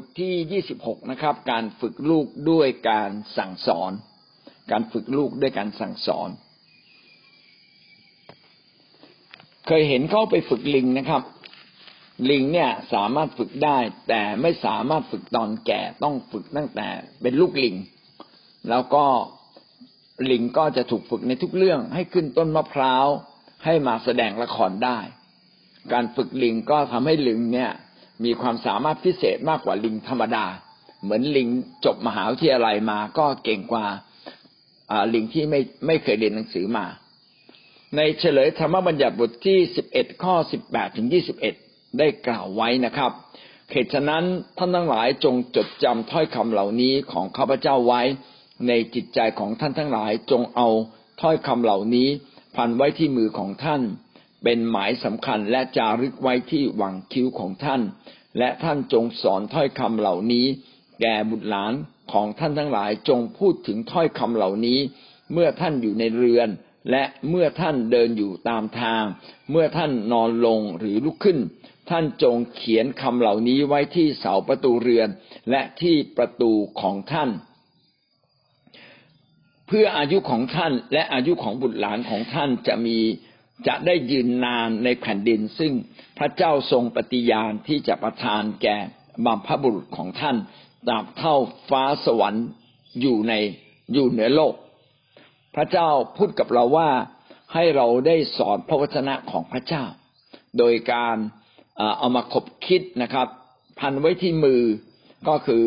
ทที่ยี่สิบหกนะครับ การฝึกลูกด้วยการสั่งสอน การฝึกลูกด้วยการสั่งสอน เคยเห็นเขาไปฝึกลิงนะครับ ลิงเนี่ยสามารถฝึกได้ แต่ไม่สามารถฝึกตอนแก่ต้องฝึกตั้งแต่เป็นลูกลิง แล้วก็ลิงก็จะถูกฝึกในทุกเรื่องให้ขึ้นต้นมะพร้าวให้มาแสดงละครได้ การฝึกลิงก็ทำให้ลิงเนี่ย มีความสามารถพิเศษมากกว่าลิงธรรมดา เหมือนลิงจบมหาวิทยาลัยมาก็เก่งกว่าลิงที่ไม่ไม่เคยเรียนหนังสือมา ในเฉลยธรรมบัญญัติบทที่สิบเอ็ดข้อสิบแปดถึงยี่สิบเอ็ดได้กล่าวไว้นะครับเหตุฉะนั้นท่านทั้งหลายจงจดจำถ้อยคำเหล่านี้ของข้าพเจ้าไว้ ในจิตใจของท่านทั้งหลายจงเอาถ้อยคำเหล่านี้พันไว้ที่มือของท่าน เป็นหมายสำคัญและจารึกไว้ที่หวังคิ้วของท่าน และท่านจงสอนถ้อยคำเหล่านี้ แก่บุตรหลานของท่านทั้งหลายจงพูดถึงถ้อยคำเหล่านี้ เมื่อท่านอยู่ในเรือน และเมื่อท่านเดินอยู่ตามทาง เมื่อท่านนอนลงหรือลุกขึ้น ท่านจงเขียนคำเหล่านี้ไว้ที่เสาประตูเรือน และที่ประตูของท่านเพื่ออายุของท่านและอายุของบุตรหลานของท่านจะมี จะได้ยืนนานในแผ่นดิน ซึ่งพระเจ้าทรงปฏิญาณที่จะประทานแก่บัมพบุรุษของท่านตราบเท่าฟ้าสวรรค์อยู่ในอยู่เหนือโลก พระเจ้าพูดกับเราว่าให้เราได้สอนพระวจนะของพระเจ้า โดยการเอามาขบคิดนะครับ พันไว้ที่มือก็คือ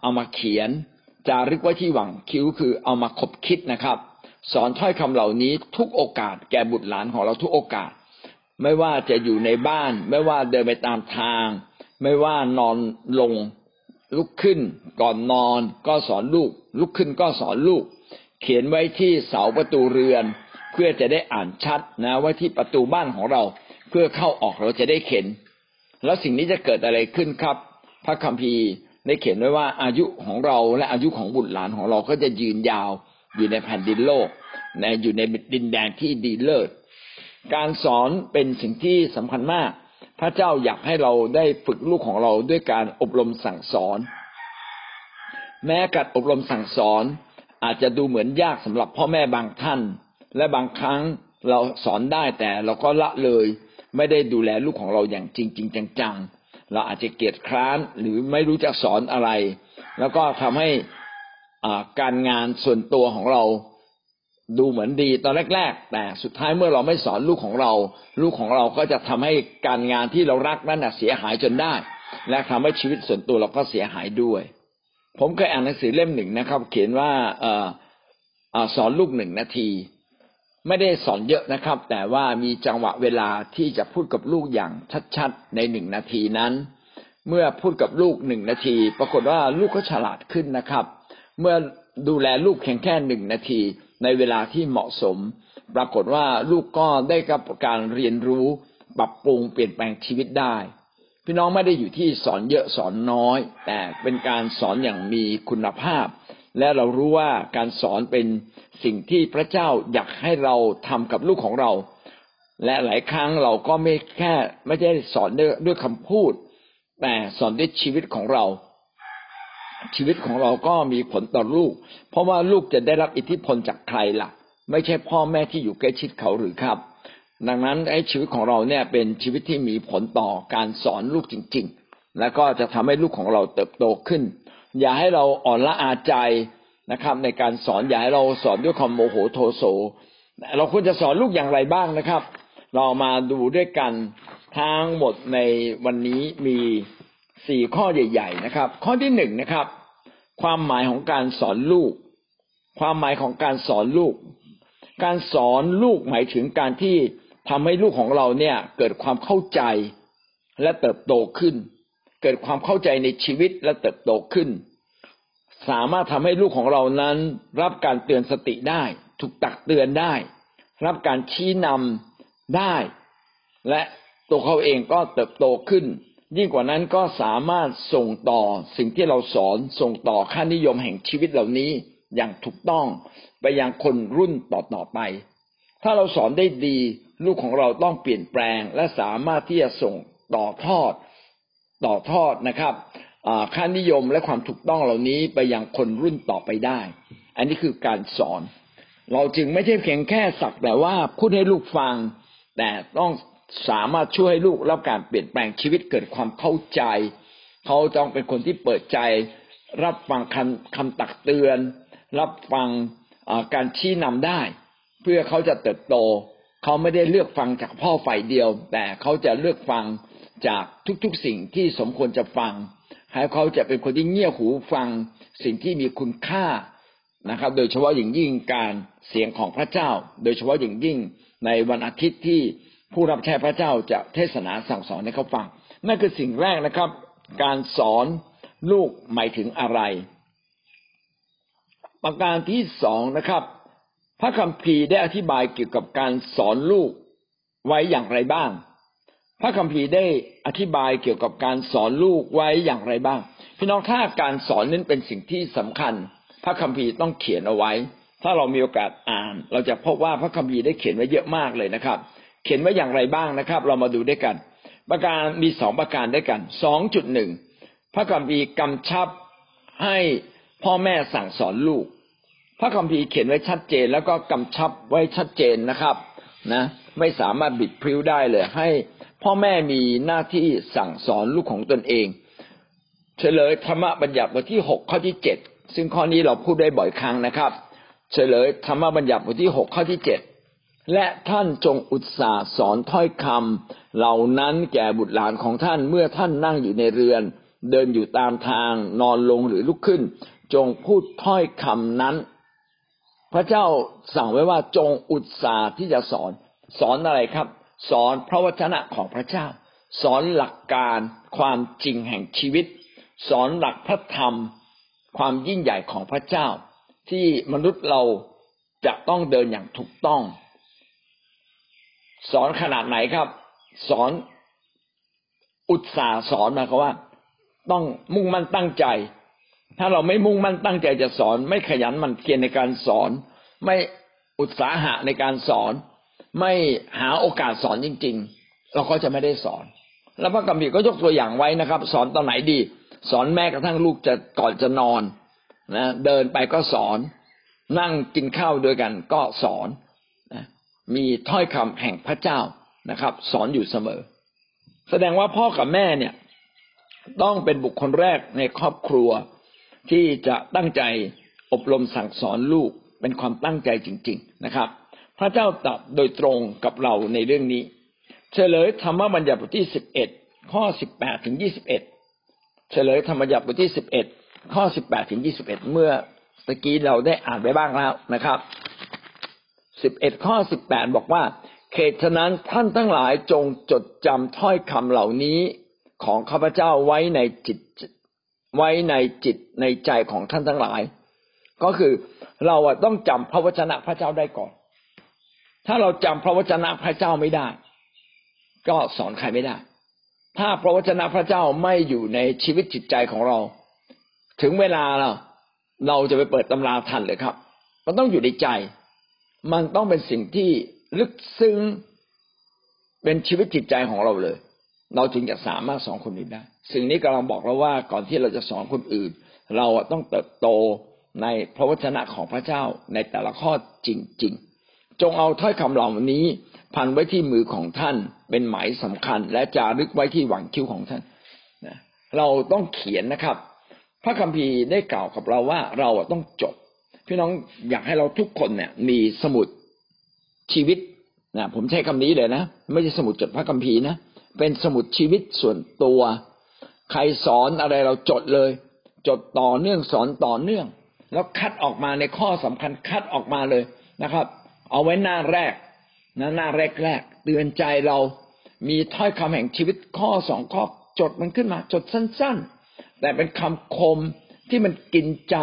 เอามาเขียนจารึกไว้ที่หวังคิ้วคือเอามาขบคิดนะครับ สอนถ้อยคำเหล่านี้ทุกโอกาส แก่บุตรหลานของเราทุกโอกาส ไม่ว่าจะอยู่ในบ้าน ไม่ว่าเดินไปตามทาง ไม่ว่านอนลงลุกขึ้น ก่อนนอนก็สอนลูก ลุกขึ้นก็สอนลูก เขียนไว้ที่เสาประตูเรือน เพื่อจะได้อ่านชัดนะไว้ที่ประตูบ้านของเรา เพื่อเข้าออกเราจะได้เข็น แล้วสิ่งนี้จะเกิดอะไรขึ้นครับ พระคัมภีร์ได้เขียนไว้ว่าอายุของเราและอายุของบุตรหลานของเราก็จะยืนยาว อยู่ในแผ่นดินโลกในอยู่ในดินแดนที่ดีเลิศการสอนเป็นสิ่งที่สำคัญมาก พระเจ้าอยากให้เราได้ฝึกลูกของเราด้วยการอบรมสั่งสอน แม้การอบรมสั่งสอนอาจจะดูเหมือนยากสำหรับพ่อแม่บางท่าน และบางครั้งเราสอนได้แต่เราก็ละเลย ไม่ได้ดูแลลูกของเราอย่างจริงจริงจังๆเราอาจจะเกียดคร้านหรือไม่รู้จะสอนอะไร แล้วก็ทำให้ การงานส่วนตัวของเราดูเหมือนดีตอนแรก ๆ แต่สุดท้ายเมื่อเราไม่สอนลูกของเรา ลูกของเราก็จะทำให้การงานที่เรารักนั้นเสียหายจนได้ และทำให้ชีวิตส่วนตัวเราก็เสียหายด้วย ผมเคยอ่านหนังสือเล่มหนึ่งนะครับ เขียนว่าออสอนลูกหนึ่งนาที ไม่ได้สอนเยอะนะครับ แต่ว่ามีจังหวะเวลาที่จะพูดกับลูกอย่างชัดๆในหนึ่งนาทีนั้น เมื่อพูดกับลูกหนึ่งนาที ปรากฏว่าลูกก็ฉลาดขึ้นนะครับ เมื่อดูแลลูกเพียงแค่หนึ่งนาทีในเวลาที่เหมาะสม ปรากฏว่าลูกก็ได้กับการเรียนรู้ปรับปรุงเปลี่ยนแปลงชีวิตได้ พี่น้องไม่ได้อยู่ที่สอนเยอะสอนน้อย แต่เป็นการสอนอย่างมีคุณภาพ และเรารู้ว่าการสอนเป็นสิ่งที่พระเจ้าอยากให้เราทำกับลูกของเรา และหลายครั้งเราก็ไม่แค่ไม่ได้สอนด้วยคำพูด แต่สอนด้วยชีวิตของเรา ชีวิตของเราก็มีผลต่อลูก เพราะว่าลูกจะได้รับอิทธิพลจากใครล่ะ ไม่ใช่พ่อแม่ที่อยู่ใกล้ชิดเขาหรือครับ ดังนั้นไอ้ชีวิตของเราเนี่ยเป็นชีวิตที่มีผลต่อการสอนลูกจริง ๆ แล้วก็จะทำให้ลูกของเราเติบโตขึ้น อย่าให้เราอ่อนละอาใจนะครับ ในการสอนอย่าให้เราสอนด้วยความโมโหโทโสเราควรจะสอนลูกอย่างไรบ้างนะครับ เรามาดูด้วยกันทั้งหมดในวันนี้มี สี่ข้อใหญ่ ๆ นะครับ ข้อที่หนึ่งนะครับ ความหมายของการสอนลูก ความหมายของการสอนลูก การสอนลูกหมายถึงการที่ทำให้ลูกของเราเนี่ย เกิดความเข้าใจและเติบโตขึ้น เกิดความเข้าใจในชีวิตและเติบโตขึ้น สามารถทำให้ลูกของเรานั้น รับการเตือนสติได้ ถูกตักเตือนได้ รับการชี้นำได้ และตัวเขาเองก็เติบโตขึ้น ยิ่งกว่านั้นก็สามารถส่งต่อสิ่งที่เราสอนส่งต่อค่านิยมแห่งชีวิตเหล่านี้อย่างถูกต้องไปยังคนรุ่นต่อๆไป ถ้าเราสอนได้ดีลูกของเราต้องเปลี่ยนแปลง และสามารถที่จะส่งต่อทอดต่อทอดนะครับค่านิยมและความถูกต้องเหล่านี้ไปยังคนรุ่นต่อไปได้ อันนี้คือการสอน เราจึงไม่ใช่เพียงแค่สักแต่ว่าพูดให้ลูกฟัง แต่ต้อง สามารถช่วยให้ลูกรับการเปลี่ยนแปลงชีวิตเกิดความเข้าใจ เขาต้องเป็นคนที่เปิดใจ รับฟังคำคำตักเตือน รับฟังการชี้นำได้ เพื่อเขาจะเติบโต เขาไม่ได้เลือกฟังจากพ่อฝ่ายเดียว แต่เขาจะเลือกฟังจากทุกๆสิ่งที่สมควรจะฟังให้เขาจะเป็นคนที่เงี่ยหูฟังสิ่งที่มีคุณค่านะครับ โดยเฉพาะอย่างยิ่งการเสียงของพระเจ้า โดยเฉพาะอย่างยิ่งในวันอาทิตย์ที่ ผู้รับใช้พระเจ้าจะเทศนาสั่งสอนให้เขาฟัง นั่นคือสิ่งแรกนะครับ การสอนลูกหมายถึงอะไร ประการที่สองนะครับ พระคัมภีร์ได้อธิบายเกี่ยวกับการสอนลูกไว้อย่างไรบ้าง พระคัมภีร์ได้อธิบายเกี่ยวกับการสอนลูกไว้อย่างไรบ้าง พี่น้องถ้าการสอนนั้นเป็นสิ่งที่สำคัญ พระคัมภีร์ต้องเขียนเอาไว้ ถ้าเรามีโอกาสอ่าน เราจะพบว่าพระคัมภีร์ได้เขียนไว้เยอะมากเลยนะครับ เขียนไว้อย่างไรบ้างนะครับ เรามาดูด้วยกัน ประการมีสองประการด้วยกันสองจุดหนึ่งพระคัมภีร์กำชับให้พ่อแม่สั่งสอนลูก พระคัมภีร์เขียนไว้ชัดเจน แล้วก็กำชับไว้ชัดเจนนะครับนะไม่สามารถบิดพริ้วได้เลย ให้พ่อแม่มีหน้าที่สั่งสอนลูกของตนเอง เฉลยธรรมบัญญัติบทที่หกข้อที่เจ็ดซึ่งข้อนี้เราพูดได้บ่อยครั้งนะครับ เฉลยธรรมบัญญัติบทที่หกข้อที่เจ็ด และท่านจงอุตสาสอนถ้อยคำเหล่านั้นแก่บุตรหลานของท่านเมื่อท่านนั่งอยู่ในเรือน เดินอยู่ตามทางนอนลงหรือลุกขึ้น จงพูดถ้อยคำนั้น พระเจ้าสั่งไว้ว่าจงอุตสาที่จะสอน สอนอะไรครับ สอนพระวจนะของพระเจ้า สอนหลักการความจริงแห่งชีวิต สอนหลักพระธรรม ความยิ่งใหญ่ของพระเจ้า ที่มนุษย์เราจะต้องเดินอย่างถูกต้อง สอนขนาดไหนครับ สอนอุตสาสอนมาเขาว่า ต้องมุ่งมั่นตั้งใจ ถ้าเราไม่มุ่งมั่นตั้งใจจะสอน ไม่ขยันมันเพียรในการสอน ไม่อุตสาหะในการสอน ไม่หาโอกาสสอนจริง ๆ เราก็จะไม่ได้สอน แล้วพระกัมพีก็ยกตัวอย่างไว้นะครับ สอนตอนไหนดี สอนแม้กระทั่งลูกจะก่อนจะนอนนะเดินไปก็สอน นั่งกินข้าวด้วยกันก็สอน มีถ้อยคำแห่งพระเจ้านะครับ สอนอยู่เสมอ แสดงว่าพ่อกับแม่เนี่ย ต้องเป็นบุคคลแรกในครอบครัว ที่จะตั้งใจอบรมสั่งสอนลูกเป็นความตั้งใจจริง ๆนะครับ พระเจ้าตรัสโดยตรงกับเราในเรื่องนี้ เฉลยธรรมบัญญัติบทที่สิบเอ็ดข้อสิบแปดถึงยี่สิบเอ็ดเฉลยธรรมบัญญัติบทที่สิบเอ็ดข้อสิบแปดถึงยี่สิบเอ็ดเมื่อตะกี้เราได้อ่านไปบ้างแล้วนะครับ สิบเอ็ดข้อสิบแปดบอกว่าเขตฉะนั้นท่านทั้งหลายจงจดจำถ้อยคำเหล่านี้ของข้าพเจ้าไว้ในจิตไว้ในจิตในใจของท่านทั้งหลาย ก็คือเราต้องจำพระวจนะพระเจ้าได้ก่อน ถ้าเราจำพระวจนะพระเจ้าไม่ได้ ก็สอนใครไม่ได้ ถ้าพระวจนะพระเจ้าไม่อยู่ในชีวิตจิตใจของเรา ถึงเวลาเราเราจะไปเปิดตำราทันเลยครับ มันต้องอยู่ในใจ มันต้องเป็นสิ่งที่ลึกซึ้งเป็นชีวิตจิตใจของเราเลย เราจึงจะสามารถสอนคนอื่นได้ สิ่งนี้กำลังบอกเราว่าก่อนที่เราจะสอนคนอื่น เราต้องเติบโตในพระวจนะของพระเจ้าในแต่ละข้อจริง ๆ จงเอาถ้อยคำเหล่านี้พันไว้ที่มือของท่าน เป็นหมายสำคัญ และจารึกไว้ที่หวังคิ้วของท่านเราต้องเขียนนะครับ พระคัมภีร์ได้กล่าวกับเราว่าเราต้องจด พี่น้องอยากให้เราทุกคนเนี่ย มีสมุดชีวิตนะผมใช้คำนี้เลยนะไม่ใช่สมุดจดพระคัมภีร์นะเป็นสมุดชีวิตส่วนตัว ใครสอนอะไรเราจดเลย จดต่อเนื่องสอนต่อเนื่อง แล้วคัดออกมาในข้อสำคัญคัดออกมาเลยนะครับ เอาไว้หน้าแรกนะหน้าแรกแรกเตือนใจเรามีถ้อยคำแห่งชีวิตข้อสองข้อจดมันขึ้นมา จดสั้น ๆ แต่เป็นคำคมที่มันกินใจ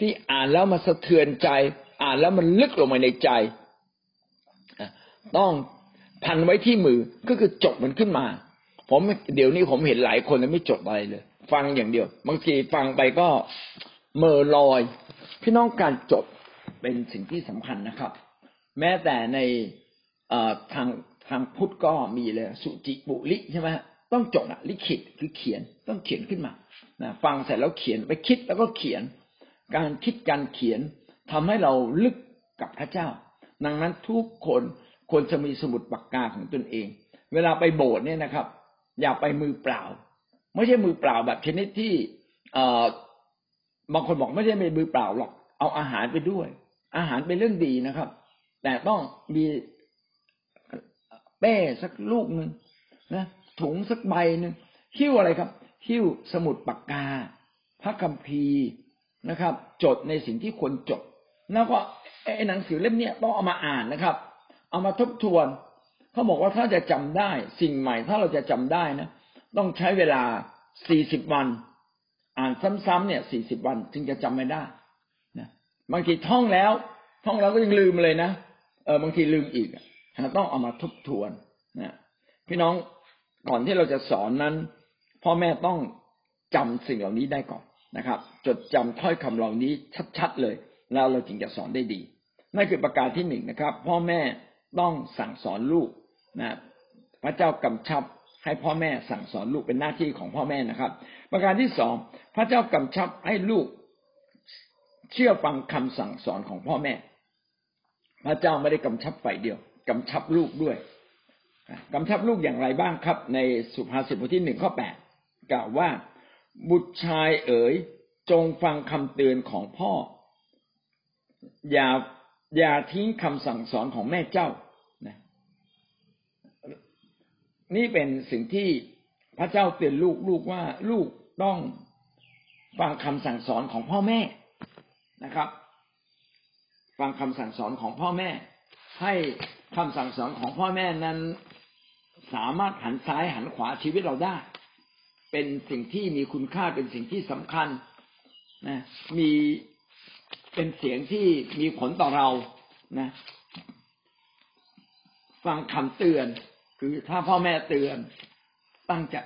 ที่อ่านแล้วมันสะเทือนใจ อ่านแล้วมันลึกลงไปในใจ ต้องพันไว้ที่มือก็คือจดมันขึ้นมา ผมเดี๋ยวนี้ผมเห็นหลายคนไม่จดอะไรเลย ฟังอย่างเดียว บางทีฟังไปก็เมื่อลอย พี่น้องการจดเป็นสิ่งที่สำคัญนะครับ แม้แต่ในทางทางพุทธก็มีเลยสุจิบุริใช่ไหมต้องจดอะลิขิตคือเขียนต้องเขียนขึ้นมานะฟังเสร็จแล้วเขียนไปคิดแล้วก็เขียน การคิดการเขียนทำให้เราลึกกับพระเจ้า ดังนั้นทุกคนควรจะมีสมุดปากกาของตนเอง เวลาไปโบสถ์เนี่ยนะครับ อย่าไปมือเปล่า ไม่ใช่มือเปล่าแบบชนิดที่เอบางคนบอกไม่ใช่เป็นมือเปล่าหรอก เอาอาหารไปด้วย อาหารเป็นเรื่องดีนะครับ แต่ต้องมีเป้สักลูกหนึ่งนะถุงสักใบหนึ่งหิ้วอะไรครับหิ้วสมุดปากกา พระคัมภีร์ นะครับ จดในสิ่งที่ควรจด แล้วก็ไอ้หนังสือเล่มนี้ต้องเอามาอ่านนะครับ เอามาทบทวนเขาบอกว่าถ้าจะจำได้สิ่งใหม่ ถ้าเราจะจำได้นะต้องใช้เวลาสี่สิบวัน อ่านซ้ำๆเนี่ยสี่สิบวันจึงจะจำไม่ได้นะบางทีท่องแล้ว ท่องแล้วก็ยังลืมเลยนะเออบางทีลืมอีกต้องเอามาทบทวนนะพี่น้องก่อนที่เราจะสอนนั้น พ่อแม่ต้องจำสิ่งเหล่านี้ได้ก่อน นะครับ จดจำถ้อยคำเหล่านี้ชัดๆเลย แล้วเราจึงจะสอนได้ดีนั่นคือประการที่หนึ่งนะครับ พ่อแม่ต้องสั่งสอนลูกนะพระเจ้ากำชับให้พ่อแม่สั่งสอนลูกเป็นหน้าที่ของพ่อแม่นะครับ ประการที่สองพระเจ้ากำชับให้ลูกเชื่อฟังคำสั่งสอนของพ่อแม่ พระเจ้าไม่ได้กำชับฝ่ายเดียวกำชับลูกด้วยกำชับลูกอย่างไรบ้างครับ ในสุภาษิตบทที่หนึ่งข้อแปดกล่าวว่า บุตรชายเอ๋ยจงฟังคำเตือนของพ่อ อย่าอย่าทิ้งคำสั่งสอนของแม่เจ้านะนี่เป็นสิ่งที่พระเจ้าเตือนลูกลูกว่าลูกต้องฟังคำสั่งสอนของพ่อแม่นะครับ ฟังคำสั่งสอนของพ่อแม่ ให้คำสั่งสอนของพ่อแม่นั้น สามารถหันซ้ายหันขวาชีวิตเราได้ เป็นสิ่งที่มีคุณค่าเป็นสิ่งที่สำคัญนะมีเป็นเสียงที่มีผลต่อเรานะ ฟังคำเตือน คือถ้าพ่อแม่เตือน ตั้งใจ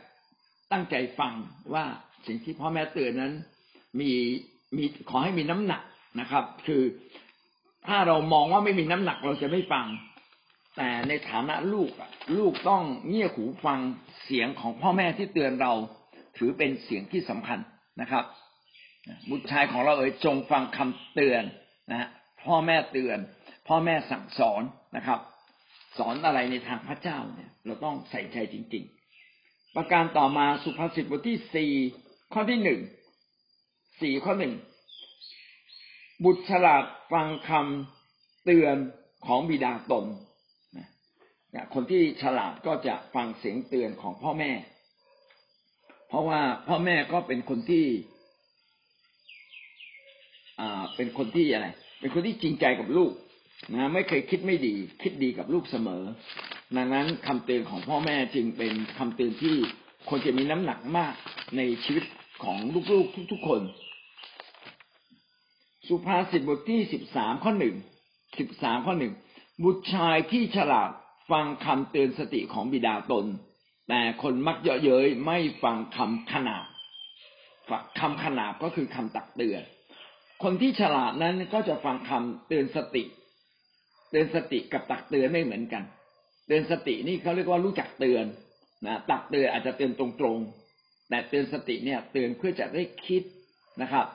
ตั้งใจฟังว่าสิ่งที่พ่อแม่เตือนนั้น มีมีขอให้มีน้ำหนักนะครับ คือถ้าเรามองว่าไม่มีน้ำหนักเราจะไม่ฟัง แต่ในฐานะลูกลูกต้องเงี่ยหูฟังเสียงของพ่อแม่ที่เตือนเรา ถือเป็นเสียงที่สำคัญนะครับบุตรชายของเราเอ๋ยจงฟังคำเตือนนะพ่อแม่เตือน พ่อแม่สั่งสอนนะครับ สอนอะไรในทางพระเจ้าเนี่ย เราต้องใส่ใจจริง ๆ ประการต่อมาสุภาษิตบทที่สี่ข้อที่หนึ่งสี่ข้อหนึ่งบุตรฉลาดฟังคำเตือนของบิดาตน คนที่ฉลาดก็จะฟังเสียงเตือนของพ่อแม่ เพราะว่าพ่อแม่ก็เป็นคนที่ อ่า เป็นคนที่อะไร เป็นคนที่จริงใจกับลูกนะไม่เคยคิดไม่ดี คิดดีกับลูกเสมอ ดังนั้นคำเตือนของพ่อแม่จึงเป็นคำเตือนที่ควรจะมีน้ำหนักมากในชีวิตของลูกๆทุกๆคน สุภาษิตบทที่สิบสามข้อหนึ่งสิบสามข้อหนึ่งบุตรชายที่ฉลาด ฟังคำเตือนสติของบิดาตน แต่คนมักเยาะเย้ยไม่ฟังคำขนาบคำขนาบก็คือคำตักเตือน คนที่ฉลาดนั้นก็จะฟังคำเตือนสติ เตือนสติกับตักเตือนไม่เหมือนกัน เตือนสตินี่เขาเรียกว่ารู้จักเตือนนะตักเตือนอาจจะเตือนตรงๆ แต่เตือนสติเนี่ย เตือนเพื่อจะได้คิดนะครับ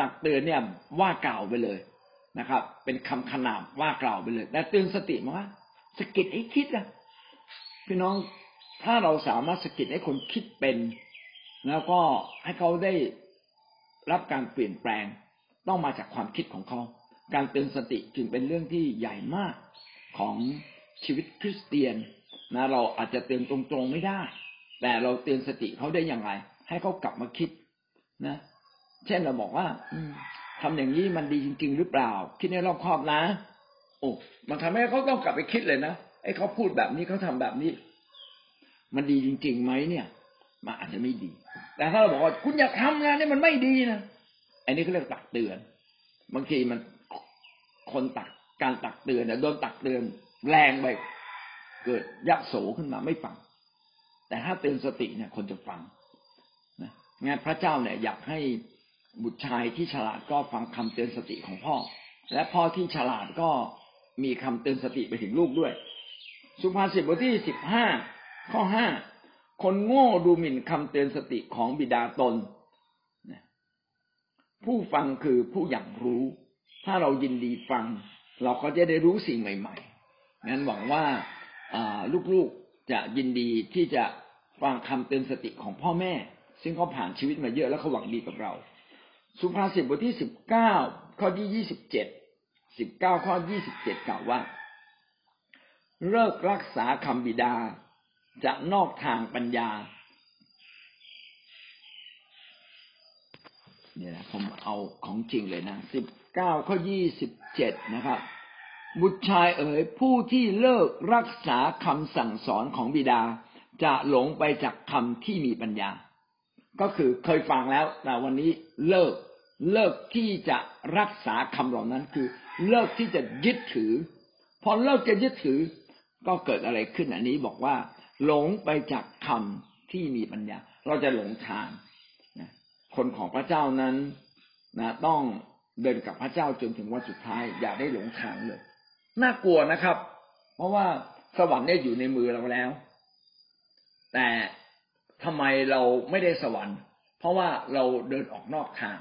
ตักเตือนเนี่ยว่ากล่าวไปเลยนะครับ เป็นคำขนาบว่ากล่าวไปเลย แต่เตือนสติมาว่า สกิดให้คิดนะพี่น้องถ้าเราสามารถสกิดให้คนคิดเป็น แล้วก็ให้เขาได้รับการเปลี่ยนแปลง ต้องมาจากความคิดของเขา การเตือนสติจึงเป็นเรื่องที่ใหญ่มากของชีวิตคริสเตียนนะเราอาจจะเตือนตรงๆไม่ได้ แต่เราเตือนสติเขาได้อย่างไร ให้เขากลับมาคิดนะ เช่นเราบอกว่า อืทำอย่างนี้มันดีจริง ๆ หรือเปล่า คิดในรอบครอบนะ โอ้มันทำให้เขาต้องกลับไปคิดเลยนะไอ้เขาพูดแบบนี้เขาทาแบบนี้ มันดีจริงๆไหมเนี่ยมันอาจจะไม่ดี แต่ถ้าเราบอกว่าคุณอยากทำงานนี่มันไม่ดีนะอันนี้เขาเรียกตักเตือน บางทีมันคนตักการตักเตือนเนี่ยโดนตักเตือนแรงไปเกิดยักโสขึ้นมาไม่ฟัง แต่ถ้าเตือนสติเนี่ย คนจะฟังนะงานพระเจ้าเนี่ยอยากให้บุตรชายที่ฉลาดก็ฟังคำเตือนสติของพ่อ และพ่อที่ฉลาดก็ มีคำเตือนสติไปถึงลูกด้วย สุภาษิตบทที่สิบห้าข้อห้าคนโง่ดูหมิ่นคำเตือนสติของบิดาตน ผู้ฟังคือผู้อย่างรู้ ถ้าเรายินดีฟัง เราก็จะได้รู้สิ่งใหม่ๆงั้นหวังว่าลูกๆจะยินดีที่จะฟังคำเตือนสติของพ่อแม่ ซึ่งเขาผ่านชีวิตมาเยอะแล้วเขาหวังดีกับเรา สุภาษิตบทที่สิบเก้าข้อที่ยี่สิบเจ็ด สิบเก้าข้อยี่สิบเจ็ดกล่าวว่าเลิกรักษาคำบิดาจะนอกทางปัญญาเนี่ยนะผมเอาของจริงเลยนะสิบเก้าข้อยี่สิบเจ็ดนะครับ บุตรชายเอ๋ยผู้ที่เลิกรักษาคำสั่งสอนของบิดา จะหลงไปจากคำที่มีปัญญา ก็คือเคยฟังแล้วแต่วันนี้เลิก เลิกที่จะรักษาคำเหล่านั้นคือ เลิกที่จะยึดถือ พอเลิกจะยึดถือ ก็เกิดอะไรขึ้นอันนี้บอกว่า หลงไปจากคำที่มีปัญญา เราจะหลงทางนะคนของพระเจ้านั้นนะต้องเดินกับพระเจ้าจนถึงวันสุดท้าย อย่าได้หลงทางเลย น่ากลัวนะครับ เพราะว่าสวรรค์เนี่ยอยู่ในมือเราแล้ว แต่ทำไมเราไม่ได้สวรรค์ เพราะว่าเราเดินออกนอกทาง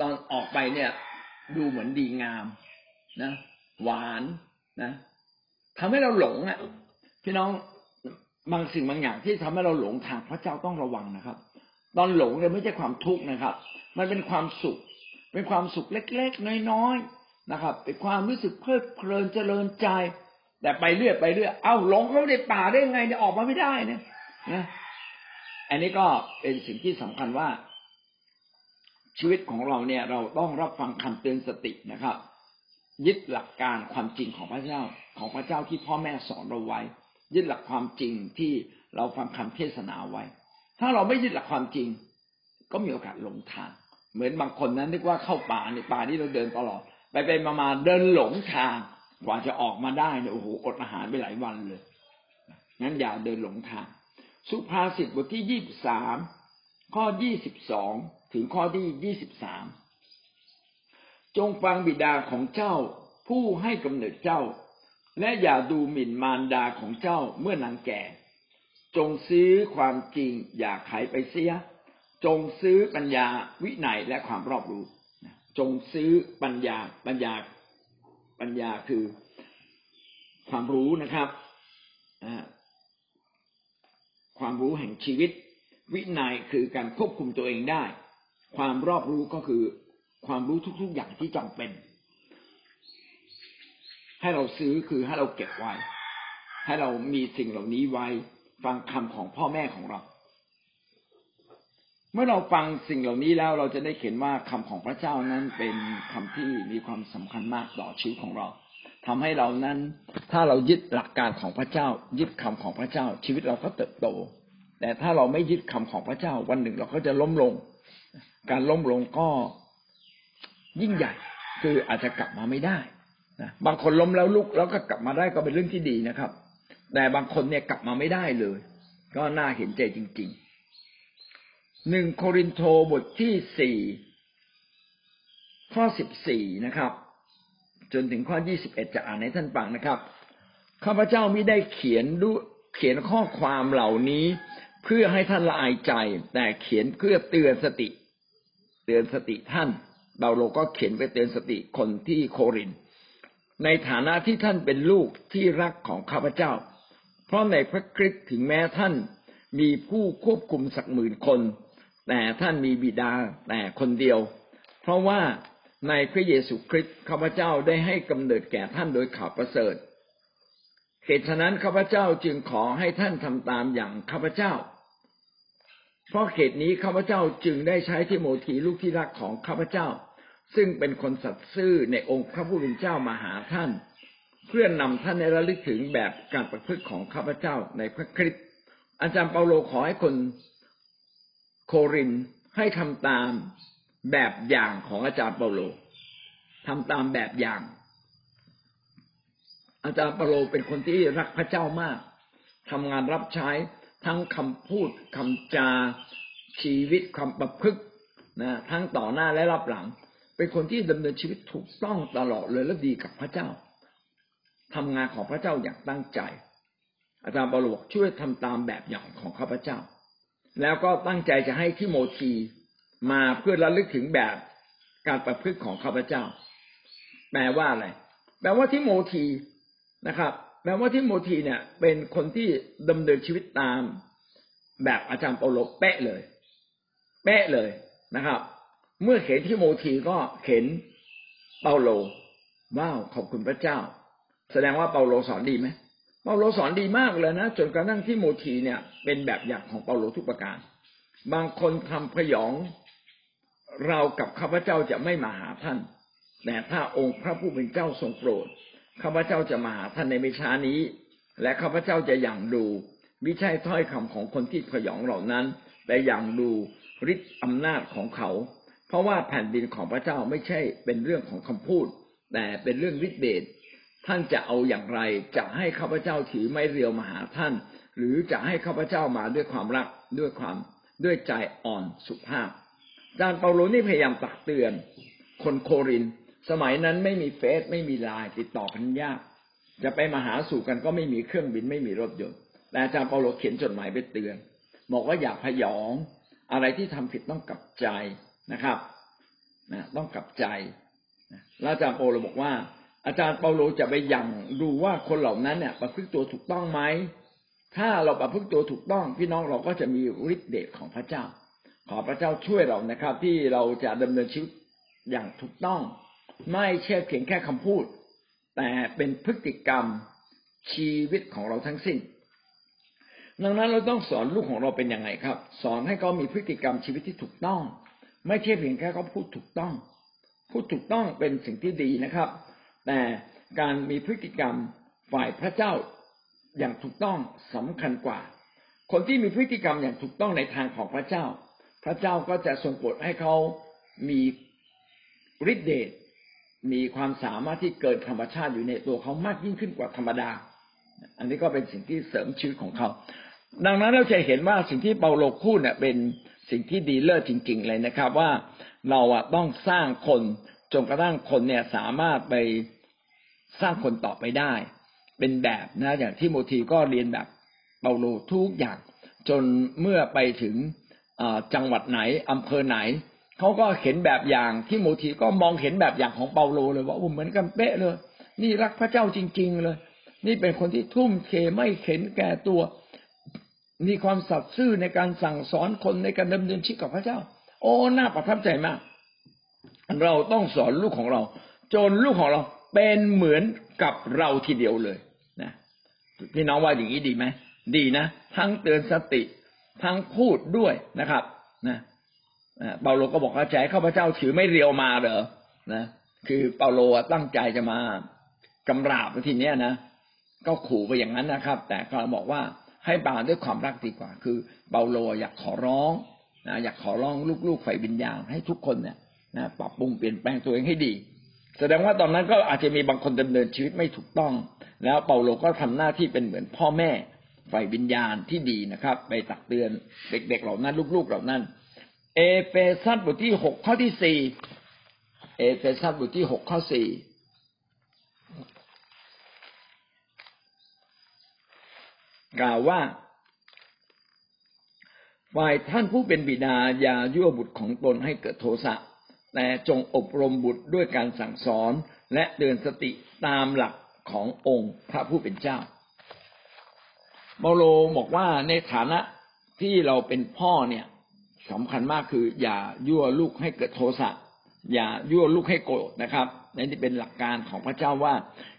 ตอนออกไปเนี่ย ดูเหมือนดีงามนะ หวานนะทำให้เราหลงอะ พี่น้องบางสิ่งบางอย่างที่ทำให้เราหลงทางพระเจ้าต้องระวังนะครับ ตอนหลงเนี่ยไม่ใช่ความทุกข์นะครับ มันเป็นความสุข เป็นความสุขเล็กๆน้อยๆนะครับ เป็นความรู้สึกเพลิดเพลินเจริญใจ แต่ไปเรื่อยไปเรื่อยเอ้าหลงเข้าในป่าได้ไงเนี่ยออกมาไม่ได้เนี่ยนะอันนี้ก็เป็นสิ่งที่สำคัญว่า ชีวิตของเราเนี่ยเราต้องรับฟังคำเตือนสตินะครับ ยึดหลักการความจริงของพระเจ้าของพระเจ้าที่พ่อแม่สอนเราไว้ ยึดหลักความจริงที่เราฟังคำเทศนาไว้ ถ้าเราไม่ยึดหลักความจริง ก็มีโอกาสหลงทาง เหมือนบางคนนั้นนึกว่าเข้าป่าในป่าที่เราเดินตลอด ไปไปมามาเดินหลงทางกว่าจะออกมาได้เนี่ยโอ้โหอดอาหารไปหลายวันเลยงั้นอย่าเดินหลงทาง สุภาษิตบทที่ยี่สิบสามข้อยี่สิบสอง ถึงข้อที่ยี่สิบสามจงฟังบิดาของเจ้าผู้ให้กำเนิดเจ้า และอย่าดูหมิ่นมารดาของเจ้าเมื่อนางแก่ จงซื้อความจริงอย่าขายไปเสีย จงซื้อปัญญาวิไนและความรอบรู้จงซื้อปัญญาปัญญาปัญญาคือความรู้นะครับความรู้แห่งชีวิต วินัยคือการควบคุมตัวเองได้ ความรอบรู้ก็คือความรู้ทุก ๆ อย่างที่จำเป็น ให้เราซื้อคือให้เราเก็บไว้ ให้เรามีสิ่งเหล่านี้ไว้ ฟังคำของพ่อแม่ของเรา เมื่อเราฟังสิ่งเหล่านี้แล้วเราจะได้เห็นว่าคำของพระเจ้านั้นเป็นคำที่มีความสำคัญมากต่อชีวิตของเราทำให้เรานั้น ถ้าเรายึดหลักการของพระเจ้า ยึดคำของพระเจ้า ชีวิตเราก็เติบโต แต่ถ้าเราไม่ยึดคำของพระเจ้าวันหนึ่งเราก็จะล้มลง การล้มลงก็ยิ่งใหญ่ คืออาจจะกลับมาไม่ได้นะบางคนล้มแล้วลุกแล้วก็กลับมาได้ก็เป็นเรื่องที่ดีนะครับ แต่บางคนเนี่ยกลับมาไม่ได้เลย ก็น่าเห็นใจจริงๆหนึ่งโครินโตบทที่สี่ข้อสิบสี่นะครับ จนถึงข้อยี่สิบเอ็ดจะอ่านให้ท่านฟังนะครับข้าพเจ้ามิได้เขียนดูเขียนข้อความเหล่านี้เพื่อให้ท่านละอายใจ แต่เขียนเพื่อเตือนสติ เตือนสติท่านเบาโลก็เขียนไปเตือนสติคนที่โคริน ในฐานะที่ท่านเป็นลูกที่รักของข้าพเจ้า เพราะในพระคริสต์ถึงแม้ท่านมีผู้ควบคุมสักหมื่นคน แต่ท่านมีบิดาแต่คนเดียว เพราะว่าในพระเยซูคริสต์ข้าพเจ้าได้ให้กำเนิดแก่ท่านโดยข่าวประเสริฐเหตุฉะนั้นข้าพเจ้าจึงขอให้ท่านทำตามอย่างข้าพเจ้า เพราะเหตุนี้ข้าพเจ้าจึงได้ใช้ทิโมธีลูกที่รักของข้าพเจ้า ซึ่งเป็นคนสัตย์ซื่อในองค์พระผู้เป็นเจ้ามาหาท่าน เพื่อนำท่านในระลึกถึงแบบการประพฤติของข้าพเจ้าในพระคริสต์อาจารย์เปาโลขอให้คนโครินให้ทำตามแบบอย่างของอาจารย์เปาโลทำตามแบบอย่าง อาจารย์เปาโลเป็นคนที่รักพระเจ้ามากทำงานรับใช้ ทั้งคำพูดคำจาชีวิตความประพฤตินะทั้งต่อหน้าและรับหลัง เป็นคนที่ดำเนินชีวิตถูกต้องตลอดเลยและดีกับพระเจ้าทำงานของพระเจ้าอย่างตั้งใจ อาจารย์เปาโลบอกช่วยทำตามแบบอย่างของข้าพเจ้า แล้วก็ตั้งใจจะให้ทิโมธีมาเพื่อระลึกถึงแบบการประพฤติของข้าพเจ้า แปลว่าอะไรแปลว่าทิโมธีนะครับ แปลว่าทิโมธีเนี่ย เป็นคนที่ดำเนินชีวิตตามแบบอาจารย์เปาโลเป๊ะเลย เป๊ะเลยนะครับ เมื่อเข็นทิโมธีก็เข็นเปาโลว้าวขอบคุณพระเจ้า แสดงว่าเปาโลสอนดีไหมเปาโลสอนดีมากเลยนะจนกระทั่งที่โมทีเนี่ย เป็นแบบอย่างของเปาโลทุกประการ บางคนทำพยองเรากับข้าพเจ้าจะไม่มาหาท่านแต่ถ้าองค์พระผู้เป็นเจ้าทรงโปรด ข้าพเจ้าจะมาหาท่านในเมช้านี้ และข้าพเจ้าจะอย่างดูไม่ใช่ถ้อยคำของคนที่พยองเหล่านั้น แต่อย่างดูฤทธิ์อำนาจของเขา เพราะว่าแผ่นดินของพระเจ้าไม่ใช่เป็นเรื่องของคำพูด แต่เป็นเรื่องฤทธิเดชท่านจะเอาอย่างไรจะให้ข้าพเจ้าถือไม้เรียวมาหาท่าน หรือจะให้ข้าพเจ้ามาด้วยความรักด้วยความด้วยใจอ่อนสุภาพอาจารย์เปาโลนี่พยายามตักเตือน คนโคริน สมัยนั้นไม่มีเฟซไม่มีไลน์ติดต่อกันยาก จะไปมาหาสู่กันก็ไม่มีเครื่องบินไม่มีรถยนต์แต่อาจารย์เปาโลเขียนจดหมายไปเตือน บอกว่าอย่าพยอง อะไรที่ทำผิดต้องกลับใจนะครับนะต้องกลับใจแล้วอาจารย์เปาโลบอกว่า อาจารย์เปาโลจะไปยังดูว่าคนเหล่านั้นเนี่ยประพฤติตัวถูกต้องไหมถ้าเราประพฤติตัวถูกต้อง พี่น้องเราก็จะมีฤทธิ์เดชของพระเจ้า ขอพระเจ้าช่วยเรานะครับ ที่เราจะดำเนินชีวิตอย่างถูกต้อง ไม่ใช่เพียงแค่คำพูด แต่เป็นพฤติกรรมชีวิตของเราทั้งสิ้น ดังนั้นเราต้องสอนลูกของเราเป็นยังไงครับ สอนให้เขามีพฤติกรรมชีวิตที่ถูกต้อง ไม่ใช่เพียงแค่เขาพูดถูกต้อง พูดถูกต้องเป็นสิ่งที่ดีนะครับ แต่การมีพฤติกรรมฝ่ายพระเจ้าอย่างถูกต้องสำคัญกว่า คนที่มีพฤติกรรมอย่างถูกต้องในทางของพระเจ้า พระเจ้าก็จะทรงโปรดให้เขามีฤทธิเดช มีความสามารถที่เกิดธรรมชาติอยู่ในตัวเขามากยิ่งขึ้นกว่าธรรมดา อันนี้ก็เป็นสิ่งที่เสริมชีวิตของเขา ดังนั้นเราจะเห็นว่าสิ่งที่เปาโลพูดเนี่ยเป็นสิ่งที่ดีเลิศจริง ๆ เลยนะครับ ว่าเราอะต้องสร้างคนจนกระทั่งคนเนี่ยสามารถไปสร้างคนต่อไปได้ เป็นแบบนะอย่างที่โมทีก็เรียนแบบเปาโลทุกอย่างจนเมื่อไปถึงจังหวัดไหนอำเภอไหน เขาก็เห็นแบบอย่างที่โมทีก็มองเห็นแบบอย่างของเปาโลเลยว่าเหมือนกันเป๊ะเลย นี่รักพระเจ้าจริง ๆ เลย นี่เป็นคนที่ทุ่มเทไม่เข็นแก่ตัว มีความสัตย์ซื่อในการสั่งสอนคนในการดำเนินชีวิตกับพระเจ้า โอ้น่าประทับใจมาก เราต้องสอนลูกของเรา จนลูกของเราเป็นเหมือนกับเราทีเดียวเลยนะพี่น้องว่าอย่างนี้ดีไหมดีนะทั้งเตือนสติทั้งพูดด้วยนะครับนะ เปาโลก็บอกว่าใจข้าพเจ้าถือไม่เรียวมาเหรอนะคือเปาโลตั้งใจจะมากำราบทีเนี้ยนะก็ขู่ไปอย่างนั้นนะครับ แต่ก็บอกว่าให้บาด้วยความรักดีกว่า คือเปาโลอยากขอร้องนะอยากขอร้องลูกๆฝ่ายวิญญาณให้ทุกคนเนี่ยนะปรับปรุงเปลี่ยนแปลงตัวเองให้ดี แสดงว่าตอนนั้นก็อาจจะมีบางคนดำเนินชีวิตไม่ถูกต้อง แล้วเปาโลก็ทำหน้าที่เป็นเหมือนพ่อแม่ฝ่ายวิญญาณที่ดีนะครับ ไปตักเตือนเด็ก ๆ เหล่านั้นลูกๆเหล่านั้น เอเฟซัสบทที่หกข้อที่สี่เอเฟซัสบทที่หกข้อสี่กล่าวว่าฝ่ายท่านผู้เป็นบิดาอย่ายั่วบุตรของตนให้เกิดโทสะแต่จงอบรมบุตรด้วยการสั่งสอน และเตือนสติตามหลักขององค์พระผู้เป็นเจ้าเปาโลบอกว่าในฐานะที่เราเป็นพ่อเนี่ย สำคัญมากคือ อย่ายั่วลูกให้เกิดโทสะอย่ายั่วลูกให้โกรธนะครับนี่เป็นหลักการของพระเจ้าว่า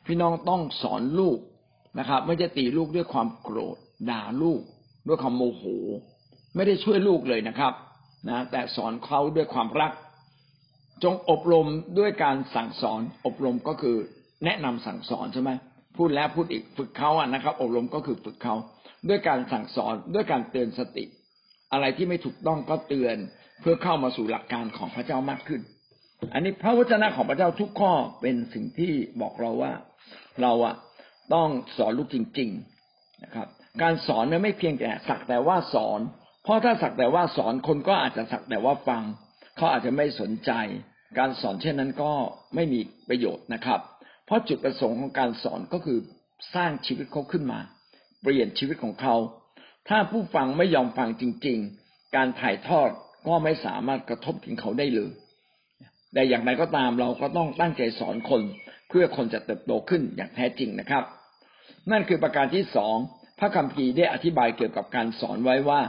พี่น้องต้องสอนลูกนะครับ ไม่จะตีลูกด้วยความโกรธ ด่าลูกด้วยความโมโห ไม่ได้ช่วยลูกเลยนะครับนะแต่สอนเขาด้วยความรัก จงอบรมด้วยการสั่งสอน อบรมก็คือแนะนำสั่งสอนใช่ไหมพูดแล้วพูดอีกฝึกเขาอะนะครับ อบรมก็คือฝึกเขาด้วยการสั่งสอนด้วยการเตือนสติ อะไรที่ไม่ถูกต้องก็เตือนเพื่อเข้ามาสู่หลักการของพระเจ้ามากขึ้น อันนี้พระวจนะของพระเจ้าทุกข้อเป็นสิ่งที่บอกเราว่า เราอะต้องสอนลูกจริง ๆนะครับ การสอนเนี่ยไม่เพียงแต่สักแต่ว่าสอน เพราะถ้าสักแต่ว่าสอนคนก็อาจจะสักแต่ว่าฟัง เขาอาจจะไม่สนใจ การสอนเช่นนั้นก็ไม่มีประโยชน์นะครับ เพราะจุดประสงค์ของการสอนก็คือสร้างชีวิตเขาขึ้นมา เปลี่ยนชีวิตของเขา ถ้าผู้ฟังไม่ยอมฟังจริง ๆ การถ่ายทอดก็ไม่สามารถกระทบถึงเขาได้เลยแต่อย่างไรก็ตามเราก็ต้องตั้งใจสอนคนเพื่อคนจะเติบโตขึ้นอย่างแท้จริงนะครับ นั่นคือประการที่สองพระคัมภีร์ได้อธิบายเกี่ยวกับการสอนไว้ว่า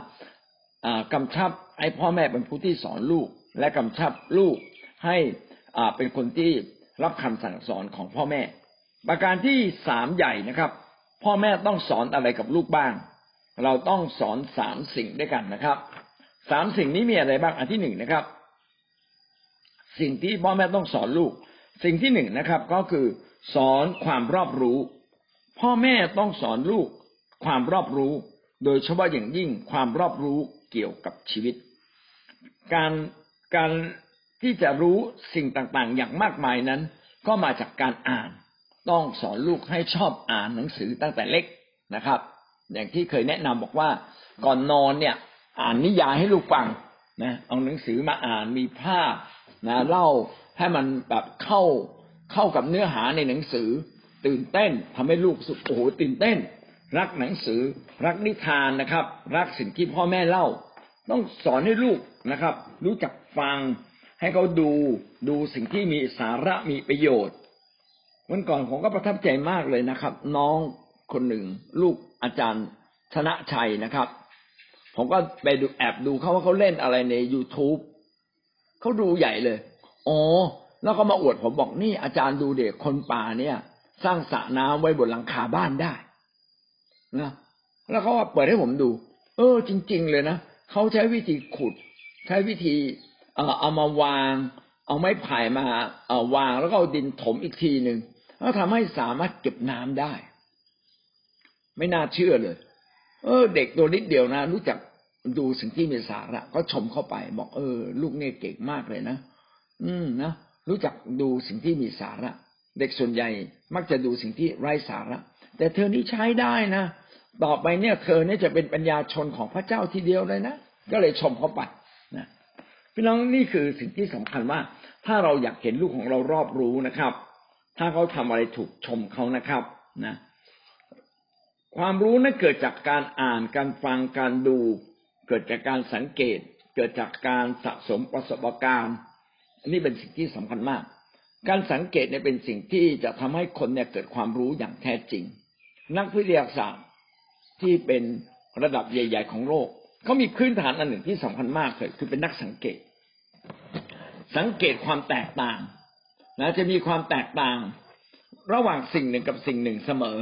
กำชับให้พ่อแม่เป็นผู้ที่สอนลูก และกำชับลูกให้เป็นคนที่รับคำสั่งสอนของพ่อแม่ ประการที่สามใหญ่นะครับ พ่อแม่ต้องสอนอะไรกับลูกบ้าง เราต้องสอนสามสิ่งด้วยกันนะครับสามสิ่งนี้มีอะไรบ้างอันที่หนึ่งนะครับ สิ่งที่พ่อแม่ต้องสอนลูก สิ่งที่หนึ่งนะครับ ก็คือสอนความรอบรู้ พ่อแม่ต้องสอนลูกความรอบรู้ โดยเฉพาะอย่างยิ่งความรอบรู้เกี่ยวกับชีวิต การการที่จะรู้สิ่งต่างๆ อย่างมากมายนั้น ก็มาจากการอ่าน ต้องสอนลูกให้ชอบอ่านหนังสือตั้งแต่เล็กนะครับ อย่างที่เคยแนะนำบอกว่าก่อนนอนเนี่ย อ่านนิยายให้ลูกฟังนะเอาหนังสือมาอ่านมีภาพนะเล่าให้มันแบบเข้าเข้ากับเนื้อหาในหนังสือ ตื่นเต้นทำให้ลูกสุดโอ้โหตื่นเต้น รักหนังสือ รักนิทานนะครับ รักสิ่งที่พ่อแม่เล่า ต้องสอนให้ลูกนะครับ รู้จักฟัง ให้เขาดูดูสิ่งที่มีสาระมีประโยชน์วันก่อนผมก็ประทับใจมากเลยนะครับ น้องคนหนึ่ง ลูก อาจารย์ชนะชัยนะครับ ผมก็ไปดูแอบดูเขาว่าเขาเล่นอะไรใน youtube เขาดูใหญ่เลยอ๋อแล้วก็มาอวดผมบอกนี่อาจารย์ดูเด็กคนป่าเนี่ย สร้างสระน้ำไว้บนหลังคาบ้านได้นะแล้วเขาว่าเปิดให้ผมดู เออ จริง ๆ เลยนะเขาใช้วิธีขุด ใช้วิธีเอ่อเอามาวาง เอาไม้ไผ่มาเอ่อวางแล้วก็เอาดินถมอีกทีหนึ่งแล้วทำให้สามารถเก็บน้ำได้ ไม่น่าเชื่อเลย เออ เด็กตัวนิดเดียวนะ รู้จักดูสิ่งที่มีสาระก็ชมเข้าไป บอกเออ ลูกเนี่ยเก่งมากเลยนะอืมนะรู้จักดูสิ่งที่มีสาระ เด็กส่วนใหญ่มักจะดูสิ่งที่ไร้สาระ แต่เธอนี่ใช้ได้นะต่อไปเนี่ยเธอเนี่ยจะเป็นปัญญาชนของพระเจ้าทีเดียวเลยนะก็เลยชมเขาไปนะพี่น้องนี่คือสิ่งที่สำคัญว่า ถ้าเราอยากเห็นลูกของเรารอบรู้นะครับ ถ้าเขาทำอะไรถูกชมเขานะครับนะ ความรู้นั้นเกิดจากการอ่านการฟังการดู เกิดจากการสังเกต เกิดจากการสะสมประสบการณ์อันนี้เป็นสิ่งที่สำคัญมาก การสังเกตเนี่ยเป็นสิ่งที่จะทำให้คนเนี่ยเกิดความรู้อย่างแท้จริง นักวิทยาศาสตร์ที่เป็นระดับใหญ่ ๆ ของโลกเขามีพื้นฐานอันหนึ่งที่สำคัญมากเลยคือเป็นนักสังเกต สังเกตความแตกต่างนะจะมีความแตกต่าง ระหว่างสิ่งหนึ่งกับสิ่งหนึ่งเสมอ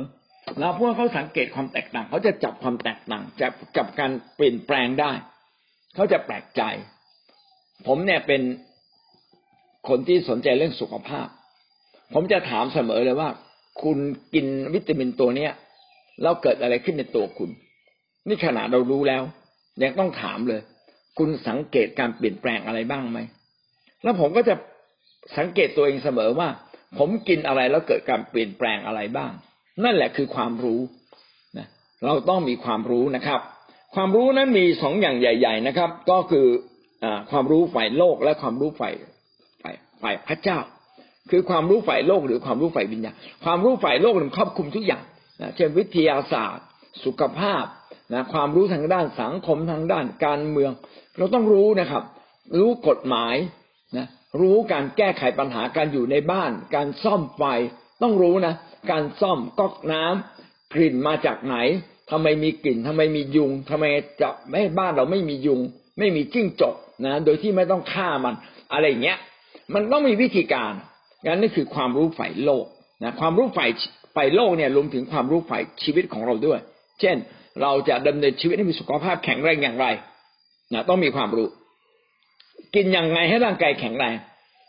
แล้วพวกเขาสังเกตความแตกต่าง เขาจะจับความแตกต่างจับจับการเปลี่ยนแปลงได้ เขาจะแปลกใจ ผมเนี่ยเป็นคนที่สนใจเรื่องสุขภาพ ผมจะถามเสมอเลยว่า คุณกินวิตามินตัวเนี้ยแล้วเกิดอะไรขึ้นในตัวคุณ นี่ขนาดเรารู้แล้วยังต้องถามเลย คุณสังเกตการเปลี่ยนแปลงอะไรบ้างไหมแล้วผมก็จะสังเกตตัวเองเสมอว่า ผมกินอะไรแล้วเกิดการเปลี่ยนแปลงอะไรบ้าง นั่นแหละคือความรู้นะเราต้องมีความรู้นะครับ ความรู้นั้นมีสองอย่างใหญ่ ๆ นะครับ ก็คืออความรู้ฝ่ายโลกและความรู้ฝ่ายฝ่ายฝ่ายพระเจ้า คือความรู้ฝ่ายโลกหรือความรู้ฝ่ายวิญญาณความรู้ฝ่ายโลกมันครอบคลุมทุกอย่างนะเช่นวิทยาศาสตร์ สุขภาพนะความรู้ทางด้านสังคมทางด้านการเมือง เราต้องรู้นะครับ รู้กฎหมายนะรู้การแก้ไขปัญหาการอยู่ในบ้าน การซ่อมไฟ ต้องรู้นะการซ่อมก๊อกน้ำกลิ่นมาจากไหนทำไมมีกลิ่นทำไมมียุงทำไมจะไม่บ้านเราไม่มียุง ไม่มีจิ้งจกนะ โดยที่ไม่ต้องฆ่ามัน อะไรเงี้ย มันต้องมีวิธีการงั้นนี่คือความรู้ฝ่ายโลกนะความรู้ฝ่ายฝ่ายโลกเนี่ยรวมถึงความรู้ฝ่ายชีวิตของเราด้วย เช่น เราจะดำเนินชีวิตให้มีสุขภาพแข็งแรงอย่างไรนะต้องมีความรู้ กินยังไงให้ร่างกายแข็งแรง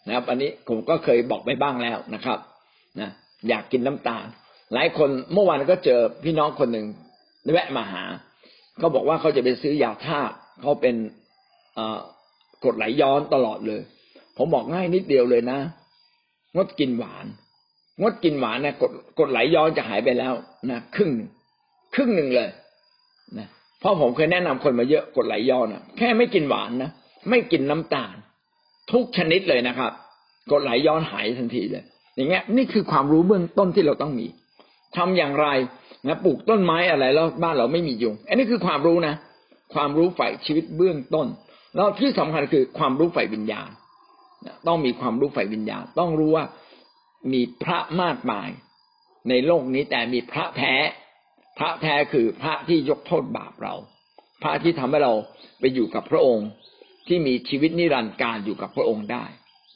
นะครับ อันนี้ผมก็เคยบอกไปบ้างแล้วนะครับนะ อยากกินน้ำตาล หลายคนเมื่อวานก็เจอพี่น้องคนหนึ่งแวะมาหาเขาบอกว่าเขาจะไปซื้อยาธาตุเขาเป็นกดไหลย้อนตลอดเลย ผมบอกง่ายนิดเดียวเลยนะ งดกินหวาน งดกินหวานนะกดกดไหลย้อนจะหายไปแล้วนะครึ่งครึ่งหนึ่งเลยนะเพราะผมเคยแนะนำคนมาเยอะกดไหลย้อนนะแค่ไม่กินหวานนะไม่กินน้ำตาล ทุกชนิดเลยนะครับ กดไหลย้อนหายทันทีเลย อย่างเงี้ยนี่คือความรู้เบื้องต้นที่เราต้องมีทำอย่างไรนะปลูกต้นไม้อะไรแล้วบ้านเราไม่มียุงอันนี้คือความรู้นะ ความรู้ฝ่ายชีวิตเบื้องต้น แล้วที่สำคัญคือความรู้ฝ่ายวิญญาณต้องมีความรู้ฝ่ายวิญญาณ ต้องรู้ว่ามีพระมากมาย ในโลกนี้แต่มีพระแท้ พระแท้คือพระที่ยกโทษบาปเรา พระที่ทำให้เราไปอยู่กับพระองค์ที่มีชีวิตนิรันดร์การอยู่กับพระองค์ได้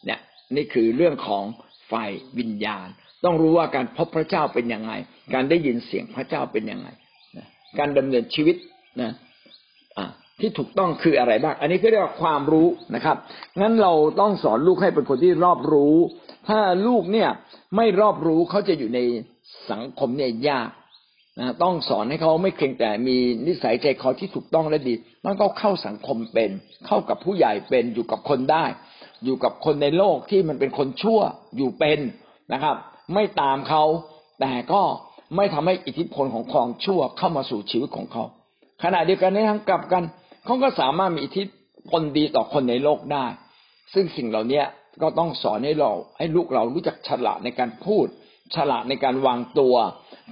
เนี่ย นี่คือเรื่องของ ฝ่ายวิญญาณ ต้องรู้ว่าการพบพระเจ้าเป็นยังไง การได้ยินเสียงพระเจ้าเป็นยังไงการดำเนินชีวิตนะที่ถูกต้องคืออะไรบ้าง อันนี้ก็เรียกว่าความรู้นะครับ งั้นเราต้องสอนลูกให้เป็นคนที่รอบรู้ ถ้าลูกเนี่ยไม่รอบรู้เขาจะอยู่ในสังคมเนี่ยยากนะต้องสอนให้เขาไม่เพียงแต่มีนิสัยใจคอที่ถูกต้องและดีต้องเขาเข้าสังคมเป็น เข้ากับผู้ใหญ่เป็นอยู่กับคนได้ อยู่กับคนในโลกที่มันเป็นคนชั่วอยู่เป็นนะครับ ไม่ตามเขา แต่ก็ไม่ทำให้อิทธิพลของความชั่วเข้ามาสู่ชีวิตของเขา ขณะเดียวกันในทางกลับกันเขาก็สามารถมีอิทธิพลดีต่อคนในโลกได้ ซึ่งสิ่งเหล่านี้ก็ต้องสอนให้เราให้ลูกเรารู้จักฉลาดในการพูด ฉลาดในการวางตัว